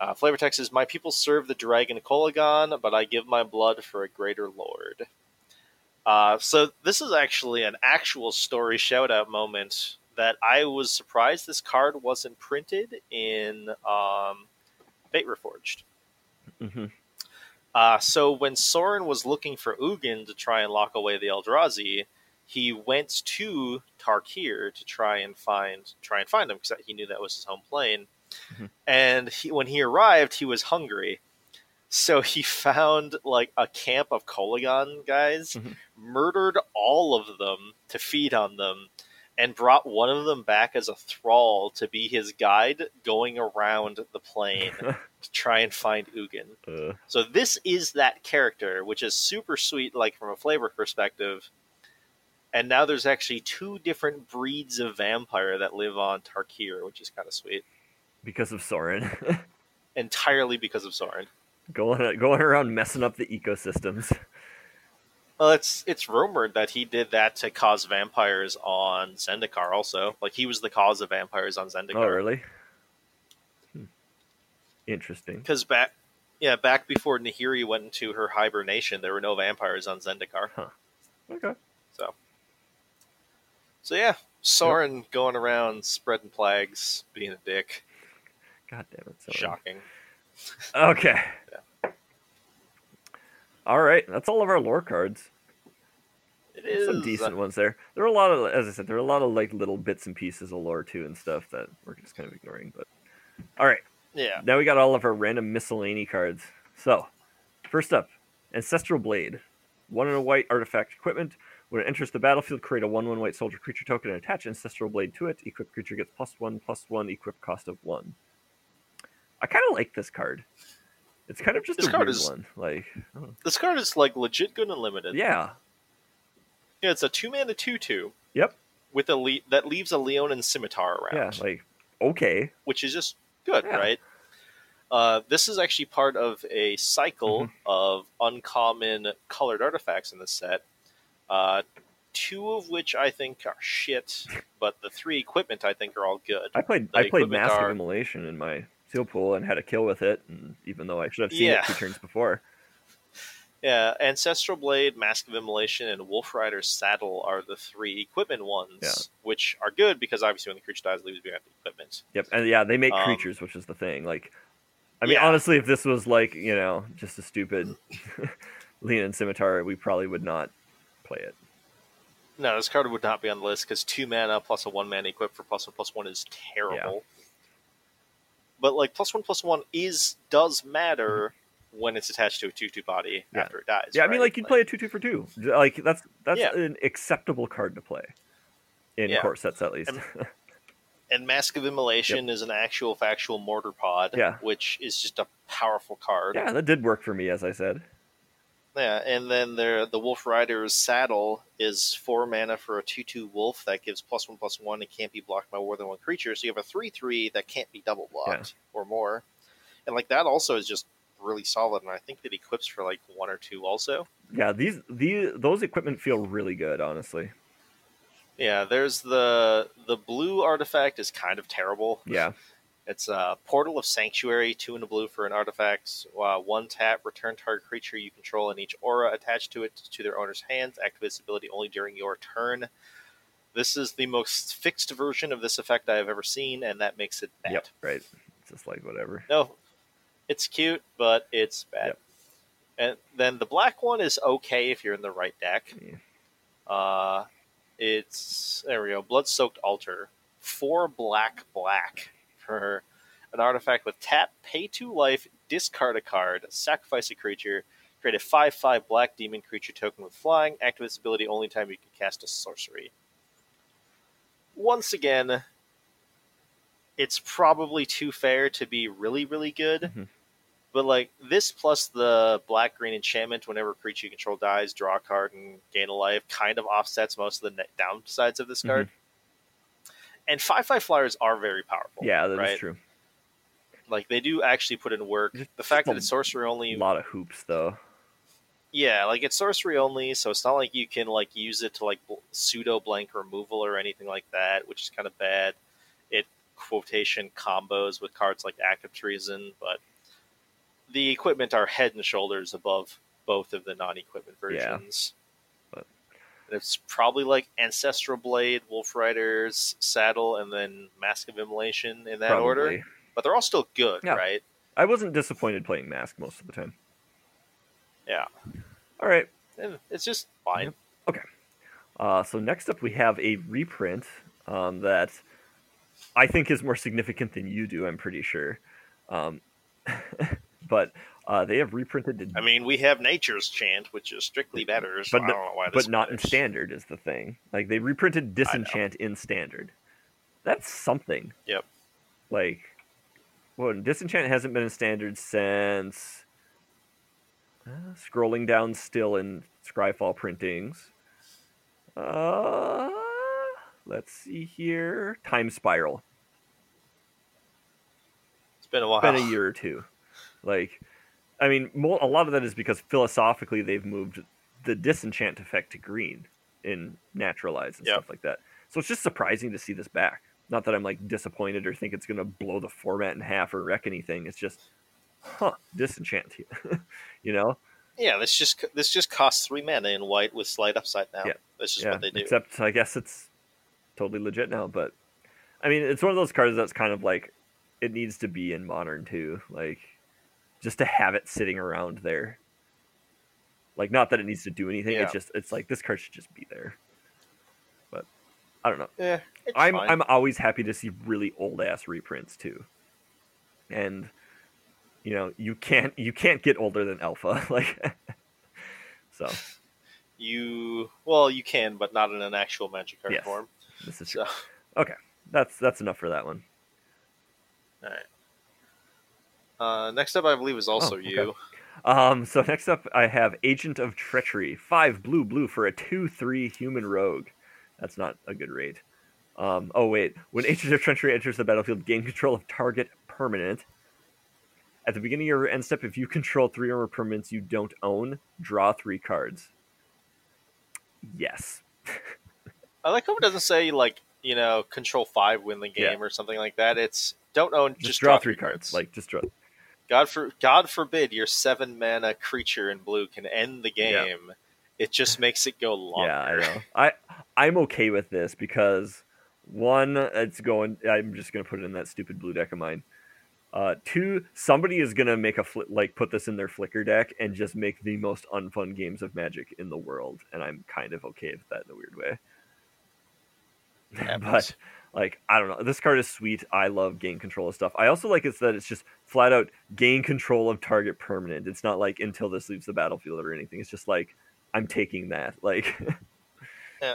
Uh, flavor text is My people serve the dragon Kolaghan, but I give my blood for a greater lord. Uh, so this is actually an actual story shout out moment that I was surprised this card wasn't printed in um, Fate Reforged. hmm Uh, so when Sorin was looking for Ugin to try and lock away the Eldrazi, he went to Tarkir to try and find try and find him because he knew that was his home plane. Mhm. And he, when he arrived, he was hungry, so he found like a camp of Kolaghan guys, Mhm. murdered all of them to feed on them, and brought one of them back as a thrall to be his guide going around the plane to try and find Ugin. uh, So this is that character, which is super sweet, like from a flavor perspective. and now there's actually two different breeds of vampire that live on Tarkir, which is kind of sweet. Because of Sorin. Entirely because of Sorin. going going around messing up the ecosystems. Well, it's it's rumored that he did that to cause vampires on Zendikar. Also, like he was the cause of vampires on Zendikar. Oh, really? Hmm. Interesting. Because back, yeah, back before Nahiri went into her hibernation, there were no vampires on Zendikar. Huh. Okay. So, so yeah, Sorin going around spreading plagues, being a dick. God damn it. Sorin. Shocking. Okay. All right, that's all of our lore cards. It is Some decent ones there. There are a lot of, as I said, there are a lot of like little bits and pieces of lore too and stuff that we're just kind of ignoring. But all right, Yeah. now we got all of our random miscellany cards. So, first up, Ancestral Blade. One in a white artifact equipment. When it enters the battlefield, create a 1 1 white soldier creature token and attach Ancestral Blade to it. Equipped creature gets plus 1 plus 1, equip cost of 1. I kind of like this card. It's kind of just This a card weird is- one. Like, I don't know. This card is like legit good and limited. yeah, Yeah, it's a two mana two two. Yep. With a le- that leaves a Leonin scimitar around. yeah, like, okay. which is just good, Yeah. right? Uh, this is actually part of a cycle Mm-hmm. of uncommon colored artifacts in the set. Uh, two of which I think are shit, but the three equipment I think are all good. I played The I played Massive are- Immolation in my seal pool and had a kill with it, and even though I should have seen Yeah. it two turns before. Yeah, Ancestral Blade, Mask of Immolation, and Wolf Rider's Saddle are the three equipment ones, Yeah. which are good because obviously when the creature dies, it leaves behind the equipment. Yep, and yeah, they make Um, creatures, which is the thing. Like, I mean, Yeah. honestly, if this was like you know just a stupid Leonin Scimitar, we probably would not play it. No, this card would not be on the list because two mana plus a one mana equip for plus one plus one is terrible. But like plus one plus one is does matter when it's attached to a two two body. Yeah. after it dies. Yeah, I mean, like you'd play a two two for two. Like that's that's Yeah. an acceptable card to play in Yeah. core sets at least. And- And Mask of Immolation is an actual factual Mortarpod, Yeah. which is just a powerful card. yeah, that did work for me, as I said. Yeah, and then there the Wolf Rider's saddle is four mana for a two two wolf that gives plus one plus one and can't be blocked by more than one creature. So you have a three three that can't be double blocked or more. And like that also is just really solid and I think it equips for like one or two also. Yeah, these these those equipment feel really good, honestly. Yeah, there's the the blue artifact is kind of terrible. Yeah, It's a Portal of Sanctuary, two in a blue for an artifact. Uh, one tap, return target creature you control and each aura attached to it to their owner's hands. Activate this ability only during your turn. This is the most fixed version of this effect I have ever seen, and that makes it bad. yep, right. It's just like whatever. No, it's cute, but it's bad. Yep. And then the black one is okay if you're in the right deck. Yeah. Uh, it's there we go. Blood soaked altar, four black black for an artifact with tap, pay two life, discard a card, sacrifice a creature, create a five five black demon creature token with flying. Activate this ability only time you can cast a sorcery. Once again, it's probably too fair to be really really good. Mhm. But like this plus the black green enchantment, whenever a creature you control dies, draw a card and gain a life, kind of offsets most of the downsides of this card. And five five flyers are very powerful. Yeah, that is right? true. Like they do actually put in work. The fact that it's sorcery only, A lot of hoops, though. yeah, like it's sorcery only, so it's not like you can like use it to like pseudo blank removal or anything like that, which is kind of bad. It quotation combos with cards like Act of Treason, but the equipment are head and shoulders above both of the non-equipment versions. And it's probably like Ancestral Blade, Wolf Rider's Saddle, and then Mask of Immolation in that Probably. order. But they're all still good, Yeah. right? I wasn't disappointed playing Mask most of the time. Yeah. All right. It's just fine. Okay. Uh, so next up, we have a reprint um, that I think is more significant than you do. I'm pretty sure, um, but uh, they have reprinted, I mean, we have Nature's Chant, which is strictly better. So But I the- don't know why this but not in standard. Is the thing like they reprinted Disenchant in standard? That's something. Yep. Like, well, Disenchant hasn't been in standard since. Uh, scrolling down, still in Scryfall printings. Uh, let's see here. Time Spiral. It's been a while. Been a year or two. Like, I mean, a lot of that is because philosophically they've moved the disenchant effect to green in naturalize and Yep. stuff like that. So it's just surprising to see this back. Not that I'm like disappointed or think it's gonna blow the format in half or wreck anything. It's just, huh, disenchant. Here. You know? Yeah, this just this just costs three mana in white with slight upside now. Yeah. That's just yeah. what they do. Except I guess it's totally legit now. But I mean, it's one of those cards that's kind of like it needs to be in modern too. Like just to have it sitting around there. Like not that it needs to do anything. Yeah. It's just it's like this card should just be there. But I don't know. yeah, I'm fine. I'm always happy to see really old ass reprints too. And you know, you can't you can't get older than alpha. Like so you well, you can, but not in an actual magic card Yes. form. this is true. Okay. That's that's enough for that one. all right. Uh, next up, I believe, is also Oh, okay. you. Um, so next up, I have Agent of Treachery, five blue blue for a two three human rogue. That's not a good rate. Um, oh wait, when Agent of Treachery enters the battlefield, gain control of target permanent. At the beginning of your end step, if you control three or more permanents you don't own, draw three cards. Yes. I like how it doesn't say like you know control five win the game Yeah. or something like that. It's don't own Just, just, draw, three cards. Like just draw. God for God forbid your seven mana creature in blue can end the Yeah. game. It just makes it go longer. Yeah, I know. I I'm okay with this because one, it's going. I'm just gonna put it in that stupid blue deck of mine. Uh, two, somebody is gonna make a fli like put this in their flicker deck and just make the most unfun games of Magic in the world, and I'm kind of okay with that in a weird way. But like I don't know, this card is sweet. I love gain control of stuff. I also like it's that it's just flat out gain control of target permanent. It's not like until this leaves the battlefield or anything. It's just like I'm taking that. Like Yeah.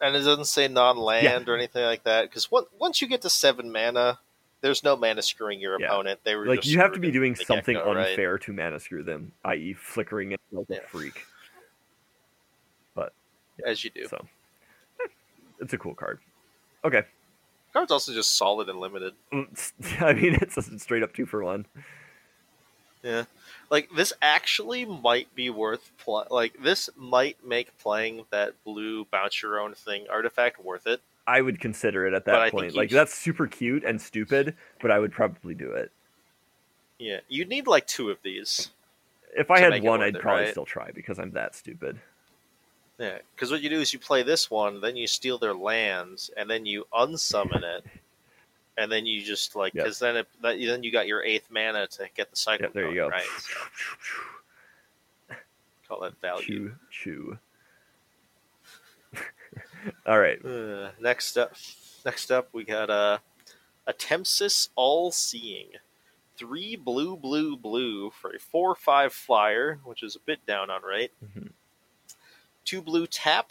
and it doesn't say non-land or anything like that because once you get to seven mana, there's no mana screwing your Yeah. opponent. They were like just you have to be doing something right? unfair to mana screw them, i.e., flickering it like Yeah. a freak. But as you do. So it's a cool card. Okay, Card's also just solid and limited. Mm, I mean it's a straight up two for one. Yeah, like this actually might be worth pl- like this might make playing that blue bounce your own thing artifact worth it. I would consider it at that point. Like that's super cute and stupid, but I would probably do it. Yeah, you'd need like two of these. If I had one, I'd it, probably right? still try because I'm that stupid. Yeah, because what you do is you play this one, then you steal their lands, and then you unsummon it, and then you just like Yep. because then it, that, then you got your eighth mana to get the cycle. Yeah, there you go. Right, so call that value. Chew, chew. All right. Uh, next up, next up, we got uh, Atemsis All Seeing, three blue, blue, blue for a four-five flyer, which is a bit down on rate. Mhm. Two blue tap.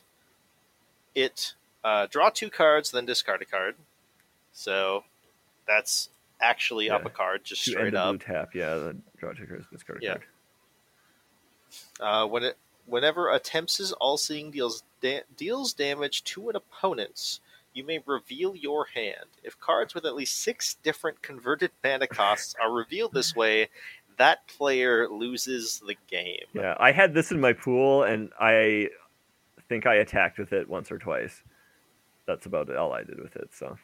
It uh, draw two cards, then discard a card. So that's actually up a card, just Two straight up. blue tap. Yeah, then draw two cards, discard a Yeah. card. Uh, when it whenever Atemsis All-Seeing deals da- deals damage to an opponent's you may reveal your hand. If cards with at least six different converted mana costs are revealed this way, that player loses the game. Yeah, I had this in my pool, and I think I attacked with it once or twice. That's about all I did with it. So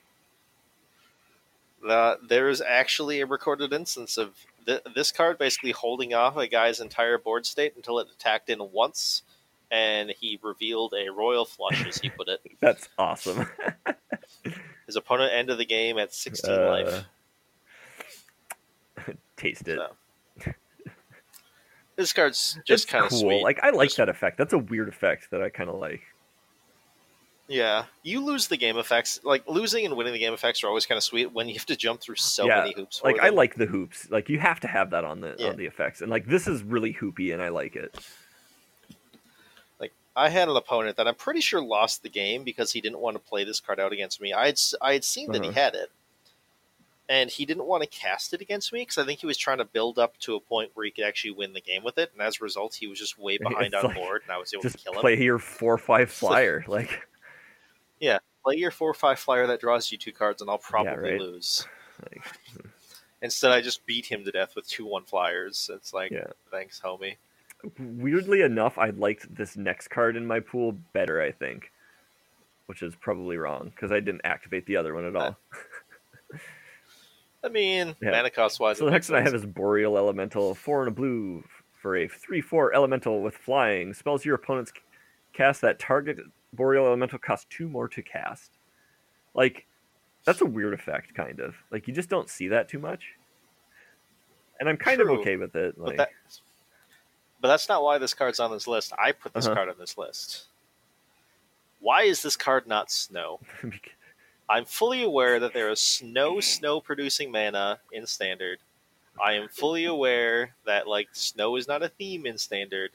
Uh, there is actually a recorded instance of th- this card basically holding off a guy's entire board state until it attacked in once, and he revealed a royal flush, as he put it. that's awesome. His opponent ended the game at 16 Uh, life. Taste it. So, This card's just kind of cool. sweet. Like I like Just- that effect. That's a weird effect that I kind of like. Yeah, you lose the game effects. Like losing and winning the game effects are always kind of sweet when you have to jump through so Yeah, many hoops. Like I like the hoops. Like you have to have that on the Yeah. on the effects, and like this is really hoopy, and I like it. Like I had an opponent that I'm pretty sure lost the game because he didn't want to play this card out against me. I had I had seen that he Uh-huh. had it, and he didn't want to cast it against me because I think he was trying to build up to a point where he could actually win the game with it, and as a result, he was just way behind It's on like, board, and I was able to kill him. play your four five flyer. Like, yeah, Play your four or five flyer that draws you two cards, and I'll probably right. lose. like hmm. Instead, I just beat him to death with two one flyers. It's like, Yeah. thanks, homie. weirdly enough, I liked this next card in my pool better. I think, which is probably wrong because I didn't activate the other one at uh, all. I mean, Yeah. mana cost wise, So the next one I have is Boreal Elemental, four and a blue for a three-four elemental with flying. Spells your opponents cast that target Boreal Elemental cost two more to cast. Like, that's a weird effect, kind of. Like you just don't see that too much. And I'm kind True, of okay with it. but Like, that, but that's not why this card's on this list. I put this Uh-huh. card on this list. Why is this card not snow? I'm fully aware that there is no snow producing mana in standard. I am fully aware that like snow is not a theme in standard.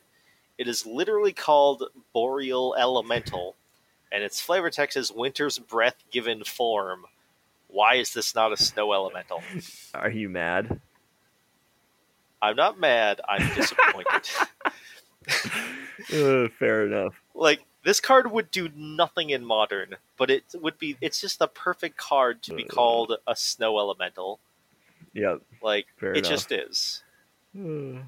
It is literally called Boreal Elemental, and its flavor text is Winter's Breath given form. Why is this not a snow elemental? are you mad? I'm not mad. I'm disappointed. Uh, fair enough. like this card would do nothing in modern, but it would be. It's just the perfect card to be called a snow elemental. Yeah. Like it enough. just is. Why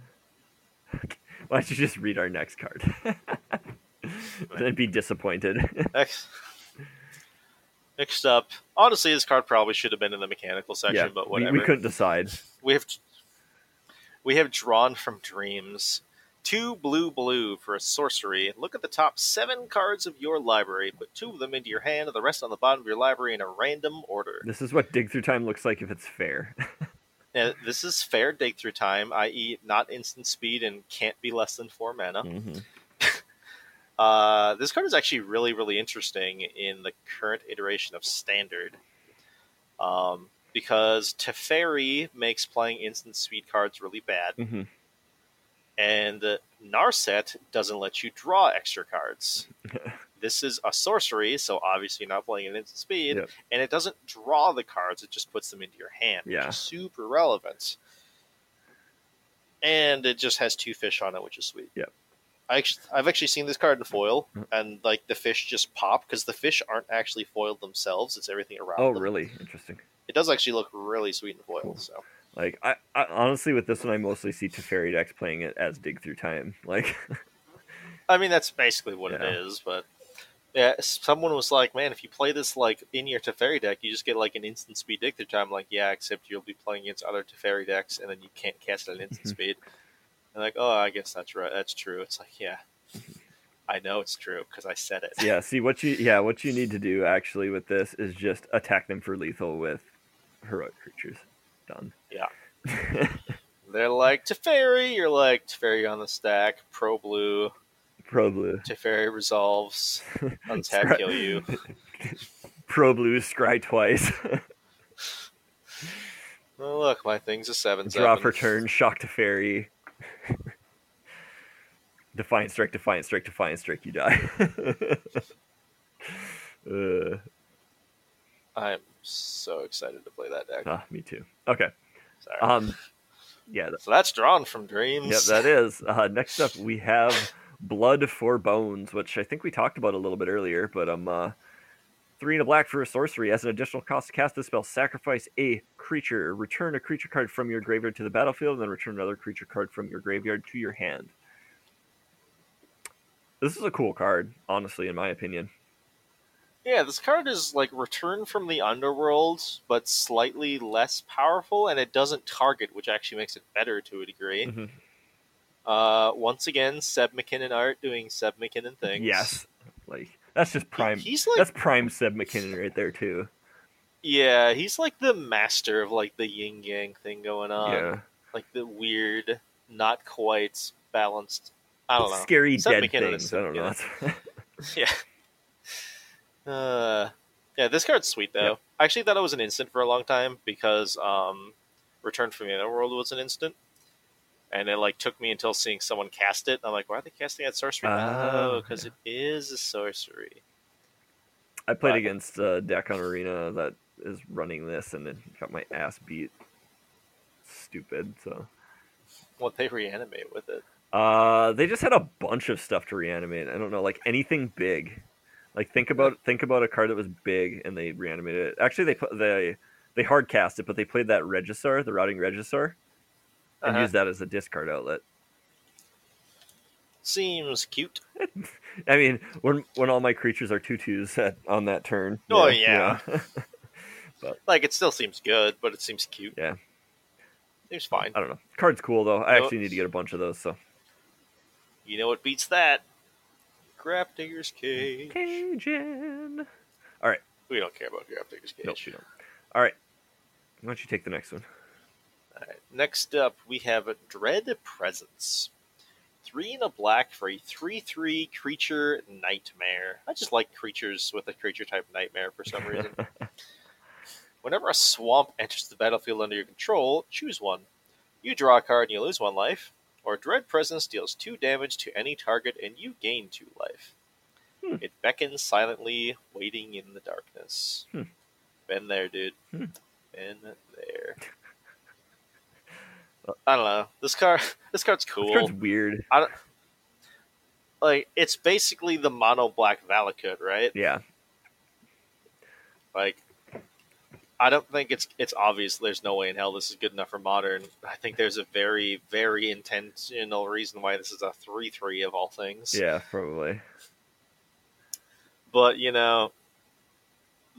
don't you just read our next card? then be disappointed. Next, next up, honestly, this card probably should have been in the mechanical section, yeah, but we, whatever. we couldn't decide. we have we have drawn from dreams two blue blue for a sorcery. Look at the top seven cards of your library. Put two of them into your hand and the rest on the bottom of your library in a random order. This is what dig through time looks like if it's fair. now, this is fair dig through time i.e not instant speed and can't be less than four mana. Hmm uh, this card is actually really really interesting in the current iteration of standard. Um, because Teferi makes playing instant speed cards really bad. Hmm and uh, Narset doesn't let you draw extra cards. this is a sorcery, so obviously you're not playing it instant speed, Yep. and it doesn't draw the cards; it just puts them into your hand, Yeah. which is super relevant. And it just has two fish on it, which is sweet. Yep. I actually, I've actually seen this card in foil, Mhm. and like the fish just pop because the fish aren't actually foiled themselves; it's everything around Oh, them. really? Interesting. It does actually look really sweet in foil. Cool. So Like, I, I honestly with this one, I mostly see Teferi decks playing it as dig through time. Like, I mean, that's basically what Yeah. it is. But yeah, someone was like, "Man, if you play this like in your Teferi deck, you just get like an instant speed dig through time." I'm like, yeah, except you'll be playing against other Teferi decks, and then you can't cast it at instant Mhm. speed. And like, oh, I guess that's right. That's true. It's like, yeah, I know it's true because I said it. yeah. See what you yeah what you need to do actually with this is just attack them for lethal with heroic creatures. Done. Yeah. They're like Teferi. You're like Teferi on the stack. Pro blue. Pro blue. Teferi resolves. Untap Scry- kill you. Pro blue. Scry twice. Oh, look, my thing's a seven. Seven. for turn. Shock Teferi. Defiant strike. Defiant strike. Defiant strike. You die. uh, I'm so excited to play that deck. ah, me too. Okay. Sorry. Um. Yeah. So that's drawn from dreams. Yep, that is. Uh, next up, we have Blood for Bones, which I think we talked about a little bit earlier, but um, uh, three and a black for a sorcery. As an additional cost to cast this spell, sacrifice a creature, return a creature card from your graveyard to the battlefield, and then return another creature card from your graveyard to your hand. This is a cool card, honestly, in my opinion. Yeah, this card is like return from the underworld, but slightly less powerful, and it doesn't target, which actually makes it better to a degree. Mhm. Uh, once again, Seb McKinnon art doing Seb McKinnon things. Yes, like that's just prime. He's like, That's prime Seb McKinnon right there too. yeah, he's like the master of like the yin yang thing going on. yeah, Like the weird, not quite balanced. I don't know. scary Seb dead McKinnon things. I don't know. Yeah. Uh, yeah, this card's sweet though. Yep. I actually thought it was an instant for a long time because um, Return from the Underworld was an instant, and it like took me until seeing someone cast it. I'm like, why are they casting that sorcery? Ah, oh, because it is a sorcery. I played Right. against a deck on Arena that is running this, and it got my ass beat. Stupid. So What they reanimate with it. uh, they just had a bunch of stuff to reanimate. I don't know, like anything big. Like think about think about a card that was big, and they reanimated it. Actually, they put they they hard cast it, but they played that Regisaur, the Rotting Regisaur, and Uh-huh. used that as a discard outlet. Seems cute. I mean, when when all my creatures are two twos at, on that turn. Oh, yeah. but Like it still seems good, but it seems cute. Yeah. Seems fine. I don't know. Card's cool though. I You know- actually need to get a bunch of those. So You know what beats that? Grab Digger's Cage. Cajun. All right. We don't care about Grafdigger's Cage. Nope, you don't. All right. Why don't you take the next one? Alright, Next up, we have Dread Presence. Three and a black for a 3 3 creature nightmare. I just like creatures with a creature type nightmare for some reason. Whenever a swamp enters the battlefield under your control, choose one. You draw a card and you lose one life, or Dread Presence deals two damage to any target and you gain two life. Hmm. It beckons silently, waiting in the darkness. Hmm. Been there, dude. Hmm. Been there. I don't know. This card, this card's This cool. card's weird. Like, it's basically the mono black Valakut, right? Yeah. Like, I don't think it's it's obvious. There's no way in hell this is good enough for modern. I think there's a very very intentional reason why this is a three three of all things. Yeah, probably. But you know,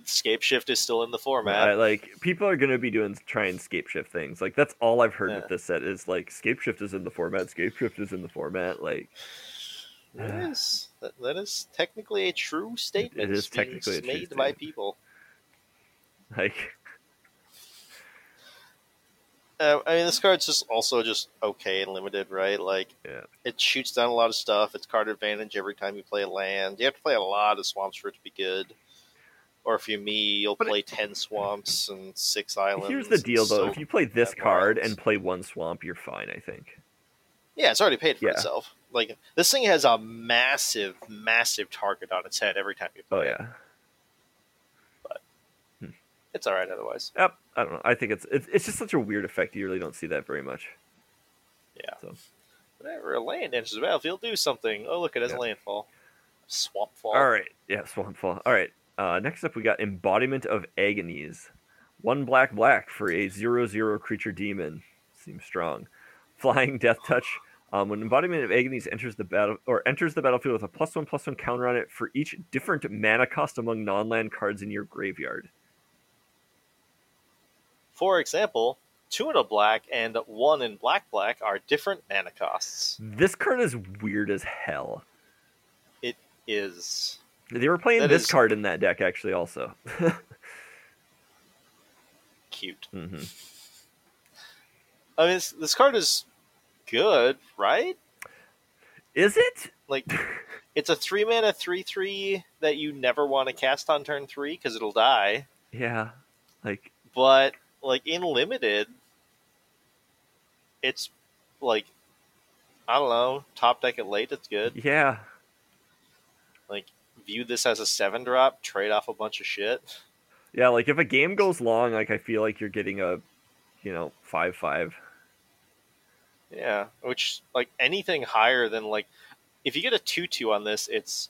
Scape Shift is still in the format. I, like people are gonna be doing try and scape shift things. Like that's all I've heard Yeah. with this set is like scape shift is in the format. Scape shift is in the format. Like That is that, that is technically a true statement. It is technically a true made by statement. people. like Uh, I mean, this card's just also just okay and limited, right? Like, Yeah. it shoots down a lot of stuff. It's card advantage every time you play a land. You have to play a lot of swamps for it to be good. Or if you're me, you'll But it- play ten swamps and six islands. here's the deal though. So- if you play this card and play one swamp, you're fine. I think. yeah, it's already paid for Yeah. itself. Like this thing has a massive, massive target on its head every time you play. Oh it. It's all right otherwise. Yep. I don't know. I think it's it's, it's just such a weird effect. You really don't see that very much. Yeah. So Whenever a land enters the battlefield, do something. Oh, look, it has Yeah. landfall. Swamp fall. All right. Yeah, Swampfall. All right. Uh, next up, we got Embodiment of Agonies. One black black for a zero zero creature demon. Seems strong. Flying Death Touch. Um, when Embodiment of Agonies enters the battle or enters the battlefield with a plus one plus one counter on it for each different mana cost among non land cards in your graveyard. For example, two in a black and one in black black are different mana costs. This card is weird as hell. It is. They were playing That this is- card in that deck actually also. cute. hmm I mean, this, this card is good, right? Is it? Like, it's a three mana three three that you never want to cast on turn three because it'll die. Yeah. Like But like in limited, it's like I don't know, top deck it late. It's good. yeah. Like view this as a seven drop, trade off a bunch of shit. Yeah, like if a game goes long, like I feel like you're getting a, you know, five five. Yeah, which like anything higher than like if you get a two two on this, it's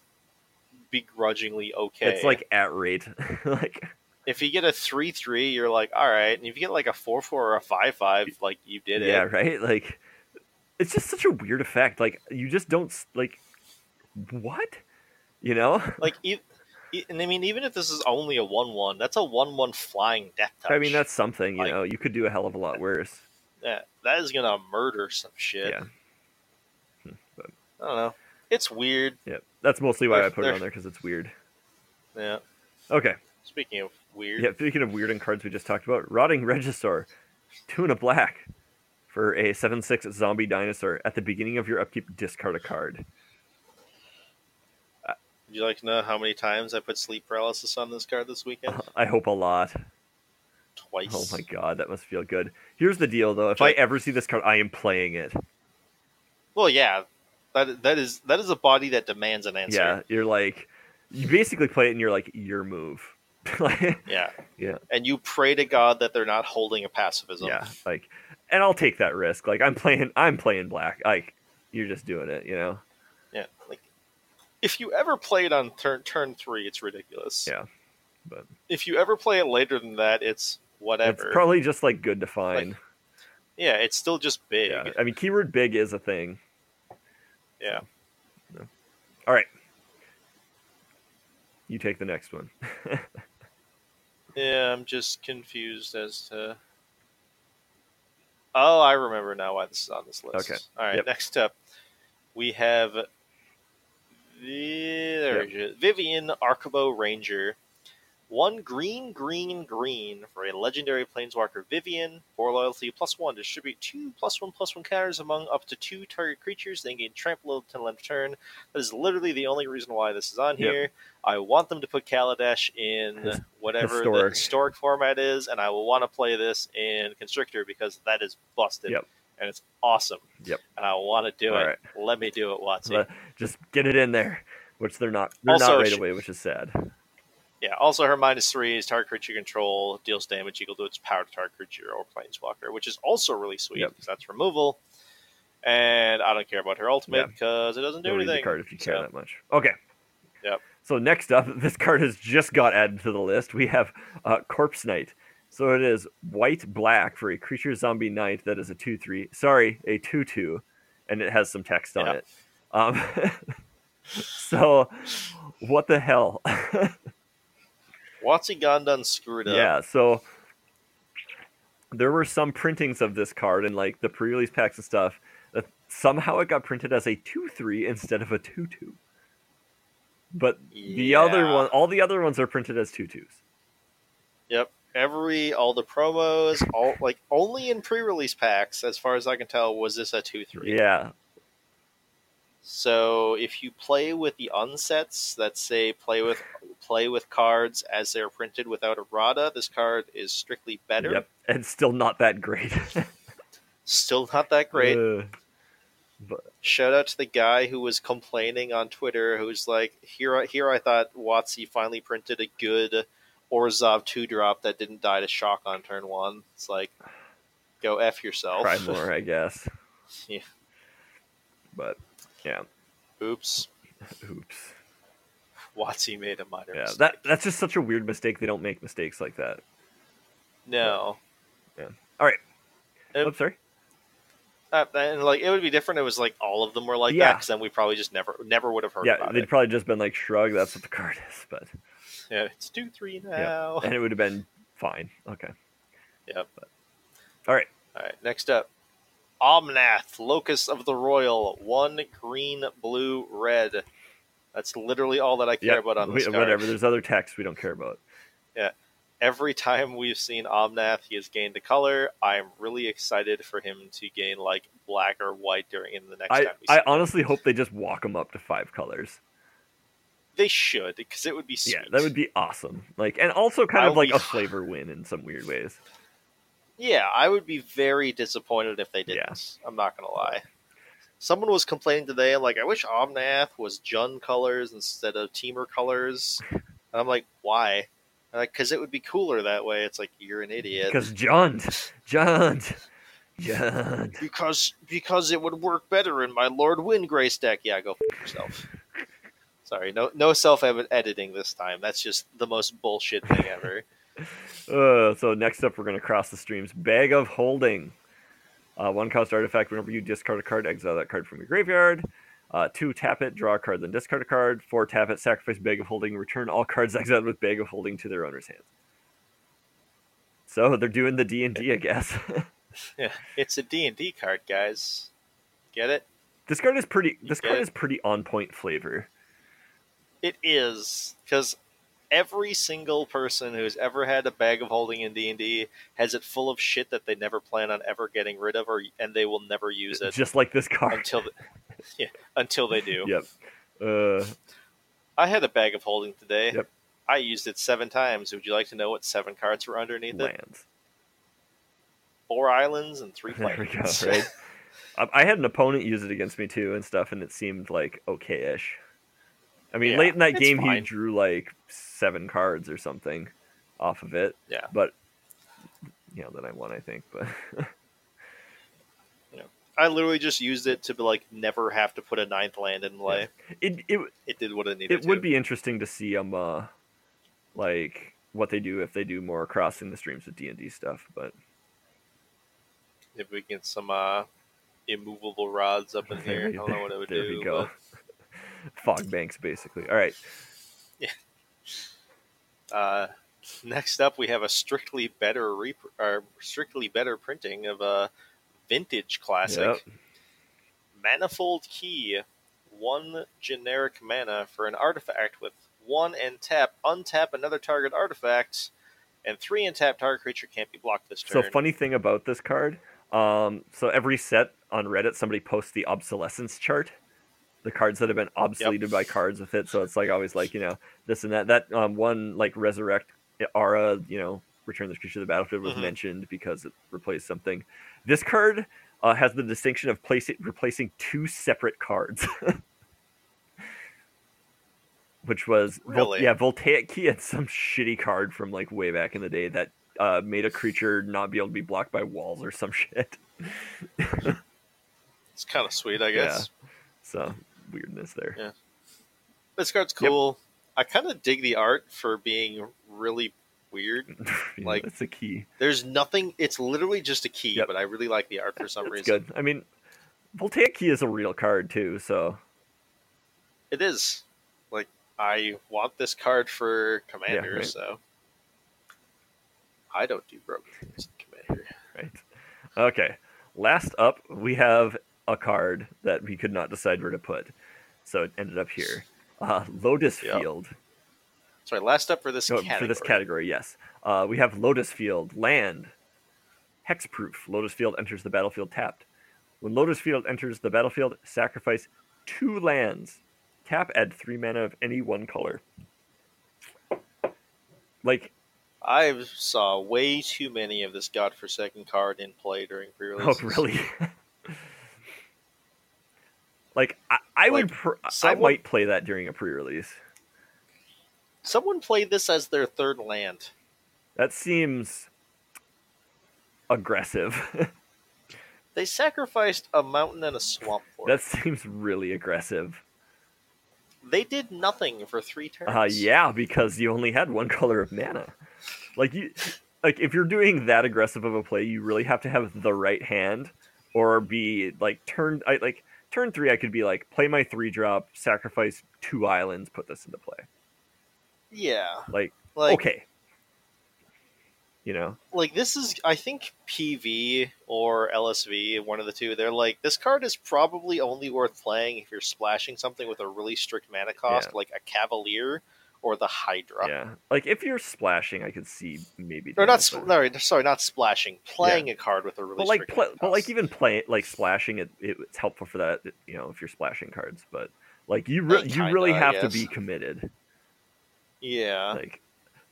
begrudgingly okay. It's like at rate. like if you get a three three, you're like all right, and if you get like a four four or a five five, like you did it. yeah, right. Like it's just such a weird effect. Like you just don't s- like what, you know. Like e- e- and I mean, even if this is only a one one, that's a one one flying death touch. I mean, that's something. You Like- know, you could do a hell of a lot worse. yeah, that is gonna murder some shit. Yeah, hmm, I don't know. It's weird. yeah. That's mostly why They're- I put it on there because it's weird. Yeah. Okay. Speaking of weird, Yeah. Speaking of weird and cards we just talked about, Rotting Regisaur, two and a black for a seven six zombie dinosaur. At the beginning of your upkeep, discard a card. Uh, would you like to know how many times I put sleep paralysis on this card this weekend? I hope a lot. Twice. Oh my god, that must feel good. Here's the deal, though. If I ever see this card, I am playing it. Well, yeah, that that is that is a body that demands an answer. Yeah, you're like, you basically play it in your like your move. Like, Yeah. Yeah. And you pray to God that they're not holding a pacifism. yeah, like, and I'll take that risk. Like I'm playing, I'm playing black. Like you're just doing it, you know. Yeah. Like if you ever play it on turn turn three, it's ridiculous. Yeah, but If you ever play it later than that, it's whatever. it's probably just like good to find. yeah, it's still just big. yeah, I mean, keyword big is a thing. Yeah. All right, you take the next one. Yeah, I'm just confused as to. Oh, I remember now why this is on this list. Okay. All right. Yep. Next up, we have Vi- there is. Vivien Arkbow Ranger. One green, green, green for a legendary planeswalker Vivien. For loyalty plus one, distribute two plus one plus one counters among up to two target creatures, then gain trample until end of turn. That is literally the only reason why this is on Yep. here. I want them to put Kaladesh in whatever the historic. historic format is, and I will want to play this in Constrictor because that is busted. Yep. And it's awesome. Yep. And I want to do All it. right. Let me do it, Watsy. Let- just get it in there, which they're not. They're Also, not right sh- away, which is sad. Yeah, also her minus three is target creature control, deals damage equal to its power to target creature or planeswalker, which is also really sweet Yep. because that's removal. And I don't care about her ultimate Yeah. because it doesn't do Don't read the anything. card if you care So, that much. Okay. Yep. So next up, this card has just got added to the list. We have uh, Corpse Knight. So it is white black for a creature zombie knight that is a two three. Sorry, a two two, and it has some text on Yeah. it. Um, so what the hell? Watsy Gondon screwed up. Yeah, so there were some printings of this card in like the pre-release packs and stuff. That somehow it got printed as a two-three instead of a two-two. But the other one, all the other ones are printed as two-twos. Yep. Every all the promos, all like only in pre-release packs, as far as I can tell, was this a two three. Yeah, So if you play with the unsets that say play with play with cards as they're printed without errata, this card is strictly better. yep, and still not that great. Still not that great. Uh, Shout out to the guy who was complaining on Twitter, who's like, "Here, I- here, I thought Watsy finally printed a good Orzhov two drop that didn't die to shock on turn one." It's like, go f yourself. try more, I guess. Yeah. But yeah, Oops, oops. Watsy made a minor Yeah, mistake. that that's just such a weird mistake. They don't make mistakes like that. no. Yeah. All right. Oops, sorry. Uh, and like it would be different. It was like all of them were like that Yeah. because then we probably just never, never would have heard Yeah, they'd it. probably just been like, shrug. That's what the card is, but. Yeah, it's two three now. and it would have been fine. Okay. Yep. All right. All right, next up, Omnath, Locus of the Roil, one green, blue, red. That's literally all that I care Yeah, about on we- this card. whatever. There's other text we don't care about. Yeah. Every time we've seen Omnath, he has gained a color. I'm really excited for him to gain like black or white during in the next I, time we see I him. honestly hope they just walk him up to five colors. They should because it would be sweet. Yeah, that would be awesome. Like, and also kind I of like be- a flavor win in some weird ways. Yeah, I would be very disappointed if they didn't. I'm not gonna lie. Someone was complaining today, like, I wish Omnath was Jund colors instead of Temur colors. And I'm like, why? Because it would be cooler that way. It's like you're an idiot. Because John, John, John. because because it would work better in my Lord Windgrace deck. Yeah, go f yourself. Sorry, no no self editing this time. That's just the most bullshit thing ever. Uh, so next up, we're gonna cross the streams. Bag of Holding. Uh, one cost artifact. Whenever you discard a card, exile that card from your graveyard. Uh, two, tap it, draw a card, then discard a card. Four, tap it, sacrifice Bag of Holding, return all cards exiled with Bag of Holding to their owner's hands. So they're doing the D and D, I guess. Yeah, it's a D and D card, guys. Get it? this card is pretty. This card it? is pretty on point flavor. It is because every single person who's ever had a bag of holding in D and D has it full of shit that they never plan on ever getting rid of, or and they will never use it Just like this card. until the, yeah until they do. Yep. Uh, I had a bag of holding today. Yep. I used it seven times. Would you like to know what seven cards were underneath it? lands. Four islands and three There we go. plains. Right. I I had an opponent use it against me too and stuff, and it seemed like okay-ish. I mean, Yeah, late in that game, he drew like seven cards or something off of it. Yeah. But you know, then I won, I think. But you know, I literally just used it to be like never have to put a ninth land in play. it it It did what it needed. it would be interesting to see um uh like what they do if they do more crossing the streams with D and D stuff. But if we get some uh, immovable rods up in There here. I don't know what it would there do. we go. Fog banks, basically. All right. but, uh, next up, we have a strictly better rep- or strictly better printing of a vintage classic. Yep. Manifold Key, one generic mana for an artifact with one and tap, untap another target artifact, and three and tap target creature can't be blocked this turn. So funny thing about this card, um, so every set on Reddit, somebody posts the obsolescence chart, the cards that have been obsoleted by cards with it. So it's like always like you know this and that. That um, one like resurrect aura, you know, return this creature to the battlefield was Mhm. mentioned because it replaced something. This card uh, has the distinction of placing replacing two separate cards. Which was Vol- Really? yeah, Voltaic Key had some shitty card from like way back in the day that uh, made a creature not be able to be blocked by walls or some shit. it's kind of sweet, I guess. So weirdness there. Yeah. This card's cool. I kind of dig the art for being really weird. Yeah, Like- it's a key. There's nothing. It's literally just a key, Yep. but I really like the art for some It's reason. good. I mean, Voltaic Key is a real card too. So It is. Like I want this card for Commander, right. so I don't do broken things in Commander. right. Okay. Last up, we have a card that we could not decide where to put, so it ended up here. Uh, Lotus Yep. Field. Sorry, last up for this Oh, category. For this category, yes. Uh, we have Lotus Field, land, hexproof. Lotus Field enters the battlefield tapped. When Lotus Field enters the battlefield, sacrifice two lands. Tap, add three mana of any one color. Like, I saw way too many of this godforsaken card in play during oh, pre-release. really? like, I, I would, Like, pr- I might play that during a pre-release. Someone played this as their third land. That seems aggressive. They sacrificed a mountain and a swamp for that it. seems really aggressive. They did nothing for three turns. Uh, yeah, because you only had one color of mana. Like you, like if you're doing that aggressive of a play, you really have to have the right hand, or be like turned. I like turn three. I could be like play my three drop, sacrifice two islands, put this into play. Yeah, Like, like okay, you know, like this is I think PV or LSV, one of the two. They're like this card is probably only worth playing if you're splashing something with a really strict mana cost, Yeah. like a Cavalier or the Hydra. yeah. Like if you're splashing, I could see maybe. Or not, sp- sorry, sorry, not splashing. Playing a card with a really but like, mana but like even play like splashing it, it, it's helpful for that. You know, if you're splashing cards, but like you, re- Eh, you kinda, really have to be committed. yeah, Like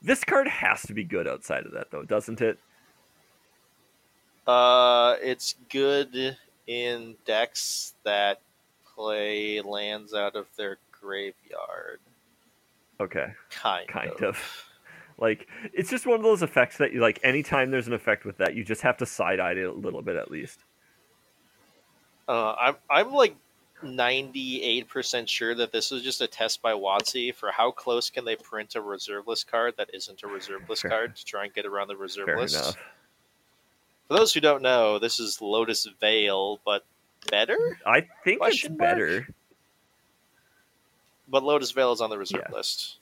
this card has to be good outside of that though, doesn't it? uh, it's good in decks that play lands out of their graveyard. Okay, Kind, kind of. of. Like it's just one of those effects that you like anytime there's an effect with that, you just have to side eye it a little bit at least. Uh, I'm I'm like ninety eight percent sure that this was just a test by WotC for how close can they print a reserve list card that isn't a reserve list Fair. card to try and get around the reserve Fair list. enough. For those who don't know, this is Lotus Vale, but better. I think Question it's mark? But Lotus Vale is on the reserve Yeah. list.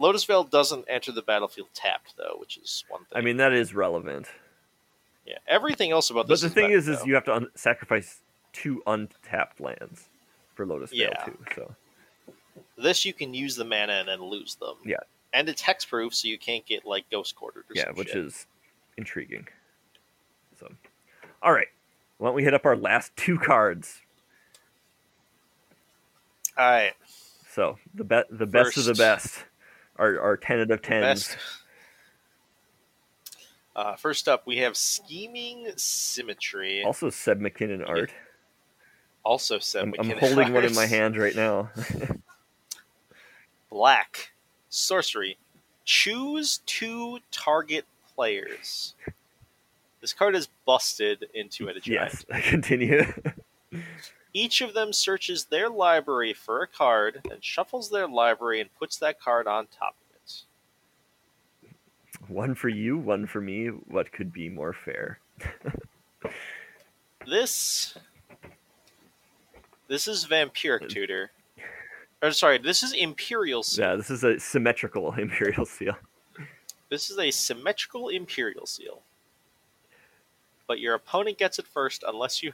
Lotus Vale doesn't enter the battlefield tapped though, which is one thing. I mean that is relevant. yeah, everything else about this. But the thing better, is, is you have to un- sacrifice two untapped lands for Lotus Vale Yeah. too. So this you can use the mana and then lose them. Yeah. and it's hexproof, so you can't get like ghost quartered. Or yeah, which shit. is intriguing. So, all right, why don't we hit up our last two cards? all right. So the be- the best of the best, are our ten out of tens. Uh, first up, we have Scheming Symmetry. Also, Seb McKinnon art. Also, Seb I'm, I'm holding one in my hand right now. Black. Sorcery. Choose two target players. This card is busted into a giant. Yes, continue. Each of them searches their library for a card and shuffles their library and puts that card on top of it. one for you, one for me. What could be more fair? This this is vampiric tutor. Or sorry, this is imperial seal. Yeah, this is a symmetrical imperial seal. This is a symmetrical imperial seal. But your opponent gets it first unless you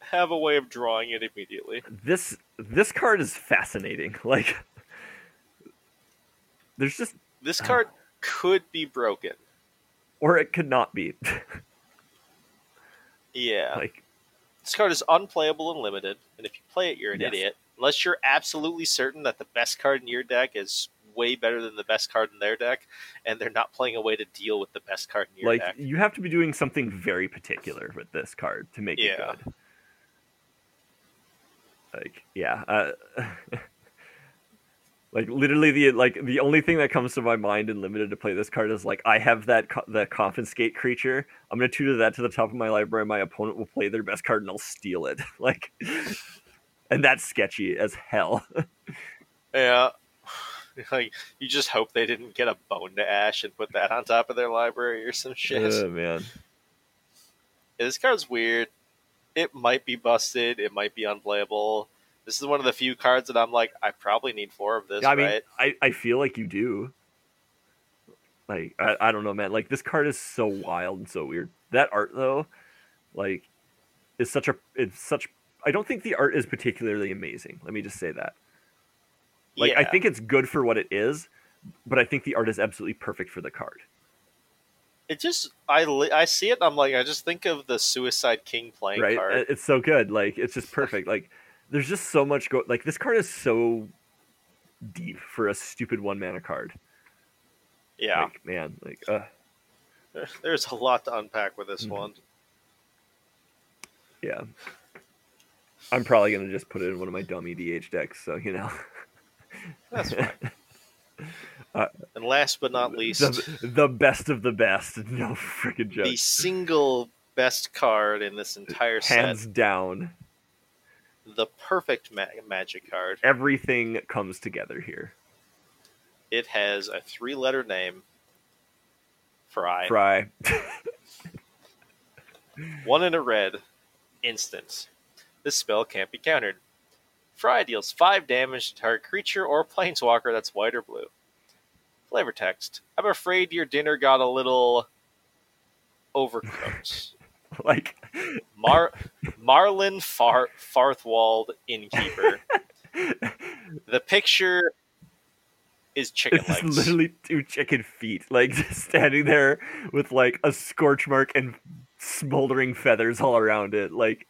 have a way of drawing it immediately. This this card is fascinating. Like, there's just, This uh, card could be broken. or it could not be. Yeah. like, This card is unplayable and limited, and if you play it, you're an Yes. idiot. Unless you're absolutely certain that the best card in your deck is way better than the best card in their deck, and they're not playing a way to deal with the best card in your like deck. you have to be doing something very particular with this card to make Yeah. it good. Like, yeah, uh, like literally the like the only thing that comes to my mind in limited to play this card is like I have that co- the confiscate creature. I'm gonna tutor that to the top of my library. And my opponent will play their best card and I'll steal it. Like, and that's sketchy as hell. Yeah. Like you just hope they didn't get a bone to ash and put that on top of their library or some shit. oh man, Yeah, this card's weird. It might be busted. It might be unplayable. This is one of the few cards that I'm like, I probably need four of this, I mean, right? I, I feel like you do. Like I, I don't know, man. Like this card is so wild and so weird. That art though, like, is such a it's such. I don't think the art is particularly amazing. Let me just say that. Like I think it's good for what it is, but I think the art is absolutely perfect for the card. It just I I see it. and I'm like, I just think of the Suicide King playing right? card. It's so good. Like it's just perfect. like there's just so much go. Like this card is so deep for a stupid one mana card. yeah, Like man, like uh, there's a lot to unpack with this Mhm. one. Yeah. I'm probably gonna just put it in one of my dummy DH decks, so you know. That's fine. Uh, and last but not least, the, the best of the best. No freaking joke. the single best card in this entire set. Hands down, the perfect ma- magic card. everything comes together here. It has a three-letter name. Fry. Fry. One in a red. Instant. This spell can't be countered. Fry deals 5 damage to target creature or planeswalker that's white or blue. Flavor text. I'm afraid your dinner got a little overcooked. like Mar- Marlin Far- Farthwald Innkeeper. The picture is chicken it's legs. literally two chicken feet, like just standing there with like a scorch mark and smoldering feathers all around it. Like,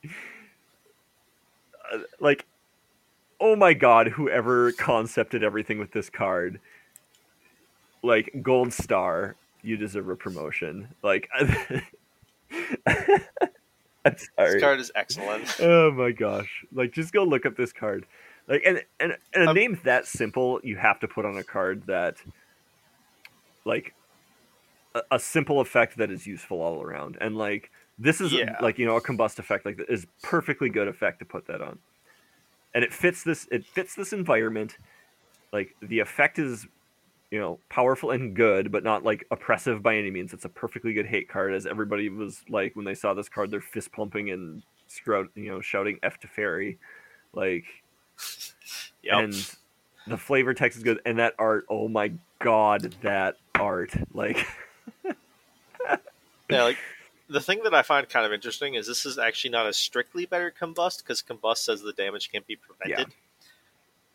uh, like, oh my god, whoever concepted everything with this card, like gold star, you deserve a promotion. Like, I'm sorry. This card is excellent. Oh my gosh! Like, just go look up this card. Like, and and, and a Um, name that simple, you have to put on a card that, like, a, a simple effect that is useful all around. And like, this is Yeah. like you know a combust effect like is perfectly good effect to put that on. And it fits this. It fits this environment. Like the effect is, you know, powerful and good, but not like oppressive by any means. It's a perfectly good hate card, as everybody was like when they saw this card, they're fist pumping and scrout, you know, shouting "F to fairy," like. Yep. And the flavor text is good, and that art. Oh my god, that art! Like, Yeah, like the thing that I find kind of interesting is this is actually not a strictly better combust because combust says the damage can't be prevented.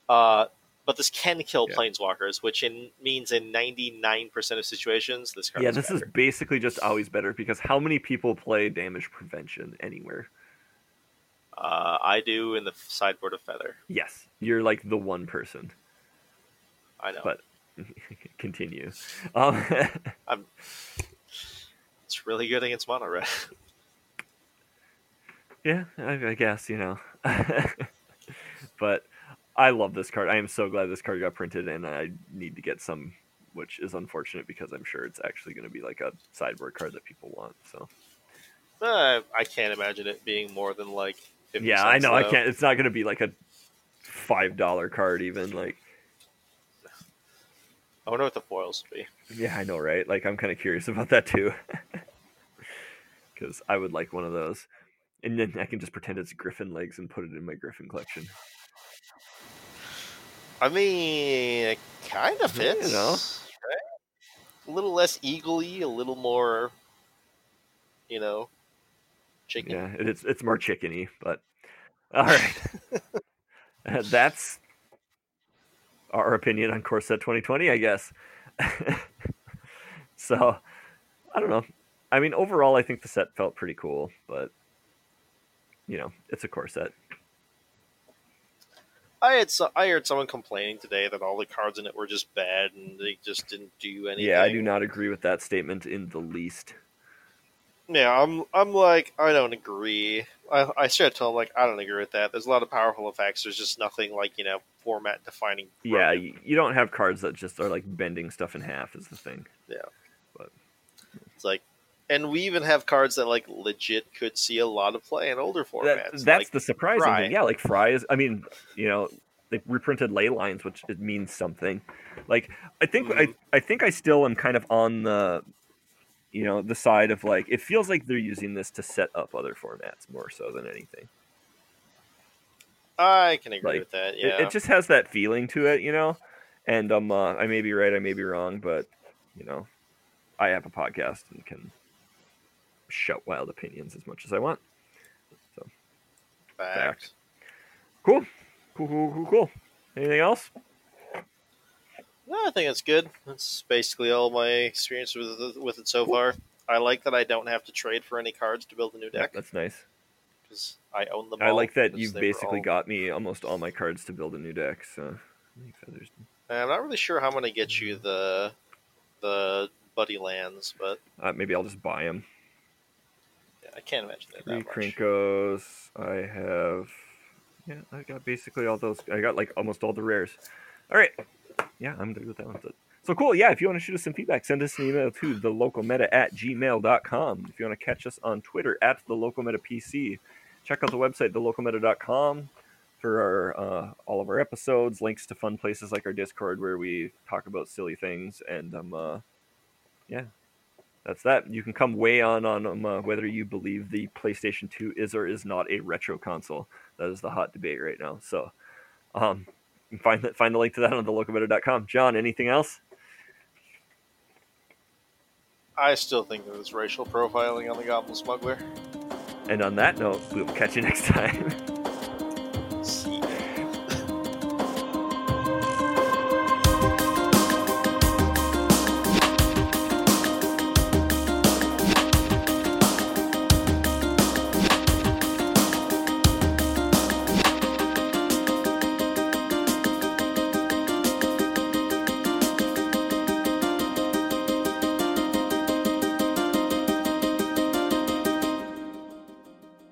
Yeah. Uh, but this can kill Yeah. planeswalkers, which in, means in ninety nine percent of situations this card yeah, is this is basically just always better because how many people play damage prevention anywhere? Uh, I do in the sideboard of feather. Yes, you're like the one person. I know But- Continue. Um, it's really good against mono red. yeah, I, I guess you know, but I love this card. I am so glad this card got printed, and I need to get some, which is unfortunate because I'm sure it's actually going to be like a sideboard card that people want. So Uh, I can't imagine it being more than like. 50 yeah, I cents, know I can't. It's not going to be like a five dollar card even. Like I wonder what the foils would be. yeah, I know, right? Like I'm kind of curious about that too, because I would like one of those, and then I can just pretend it's Griffin legs and put it in my Griffin collection. I mean, it kind of Yeah, you know. right? A little less eagle-y, a little more, you know, chicken. Yeah, it's it's more chickeny, but all right. Uh, that's our opinion on Core Set 2020, I guess. so, I don't know. I mean, overall, I think the set felt pretty cool, but you know, it's a Corset. I had so, I heard someone complaining today that all the cards in it were just bad and they just didn't do anything. Yeah, I do not agree with that statement in the least. Yeah, I'm I'm like I don't agree. I I straight told him like I don't agree with that. There's a lot of powerful effects. There's just nothing like you know format defining. Yeah, you don't have cards that just are like bending stuff in half, is the thing. Yeah, but it's like, and we even have cards that like legit could see a lot of play in older That- formats. that's like, the surprising Fry. thing. Yeah, like Fry is. I mean, you know, they reprinted ley lines, which it means something. Like I think I, Mhm. I think I still am kind of on the, you know, the side of like it feels like they're using this to set up other formats more so than anything. I can agree like, with that. It- Yeah, It, just has that feeling to it, you know. And um, uh, I may be right, I may be wrong, but you know, I have a podcast and can shout wild opinions as much as I want. fact. Cool, cool, cool, cool, cool. Anything else? No, I think it's good. That's basically all my experience with it, with it so far. I like that I don't have to trade for any cards to build a new Yeah, deck that's nice. because I own them. I like that you've basically all- got me almost all my cards to build a new deck. So, feathers. I'm not really sure how I'm going to get you the the buddy lands, but Uh, maybe I'll just buy them. I can't imagine that Three that much. Krinkos. I have. Yeah, I got basically all those. I got like almost all the rares. All right. Yeah, I'm good with that one. So cool. Yeah, if you want to shoot us some feedback, send us an email to the local meta at gmail.com. If you want to catch us on Twitter at the local meta PC, check out the website, thelocalmeta.com for our, uh, all of our episodes, links to fun places like our Discord where we talk about silly things. And um, uh, yeah, that's that. You can come weigh on on um, uh, whether you believe the PlayStation 2 is or is not a retro console. That is the hot debate right now. So, um, find that find the link to that on thelocalmeta.com. John, anything else? I still think that was racial profiling on the Goblin Smuggler. And on that note, we will catch you next time.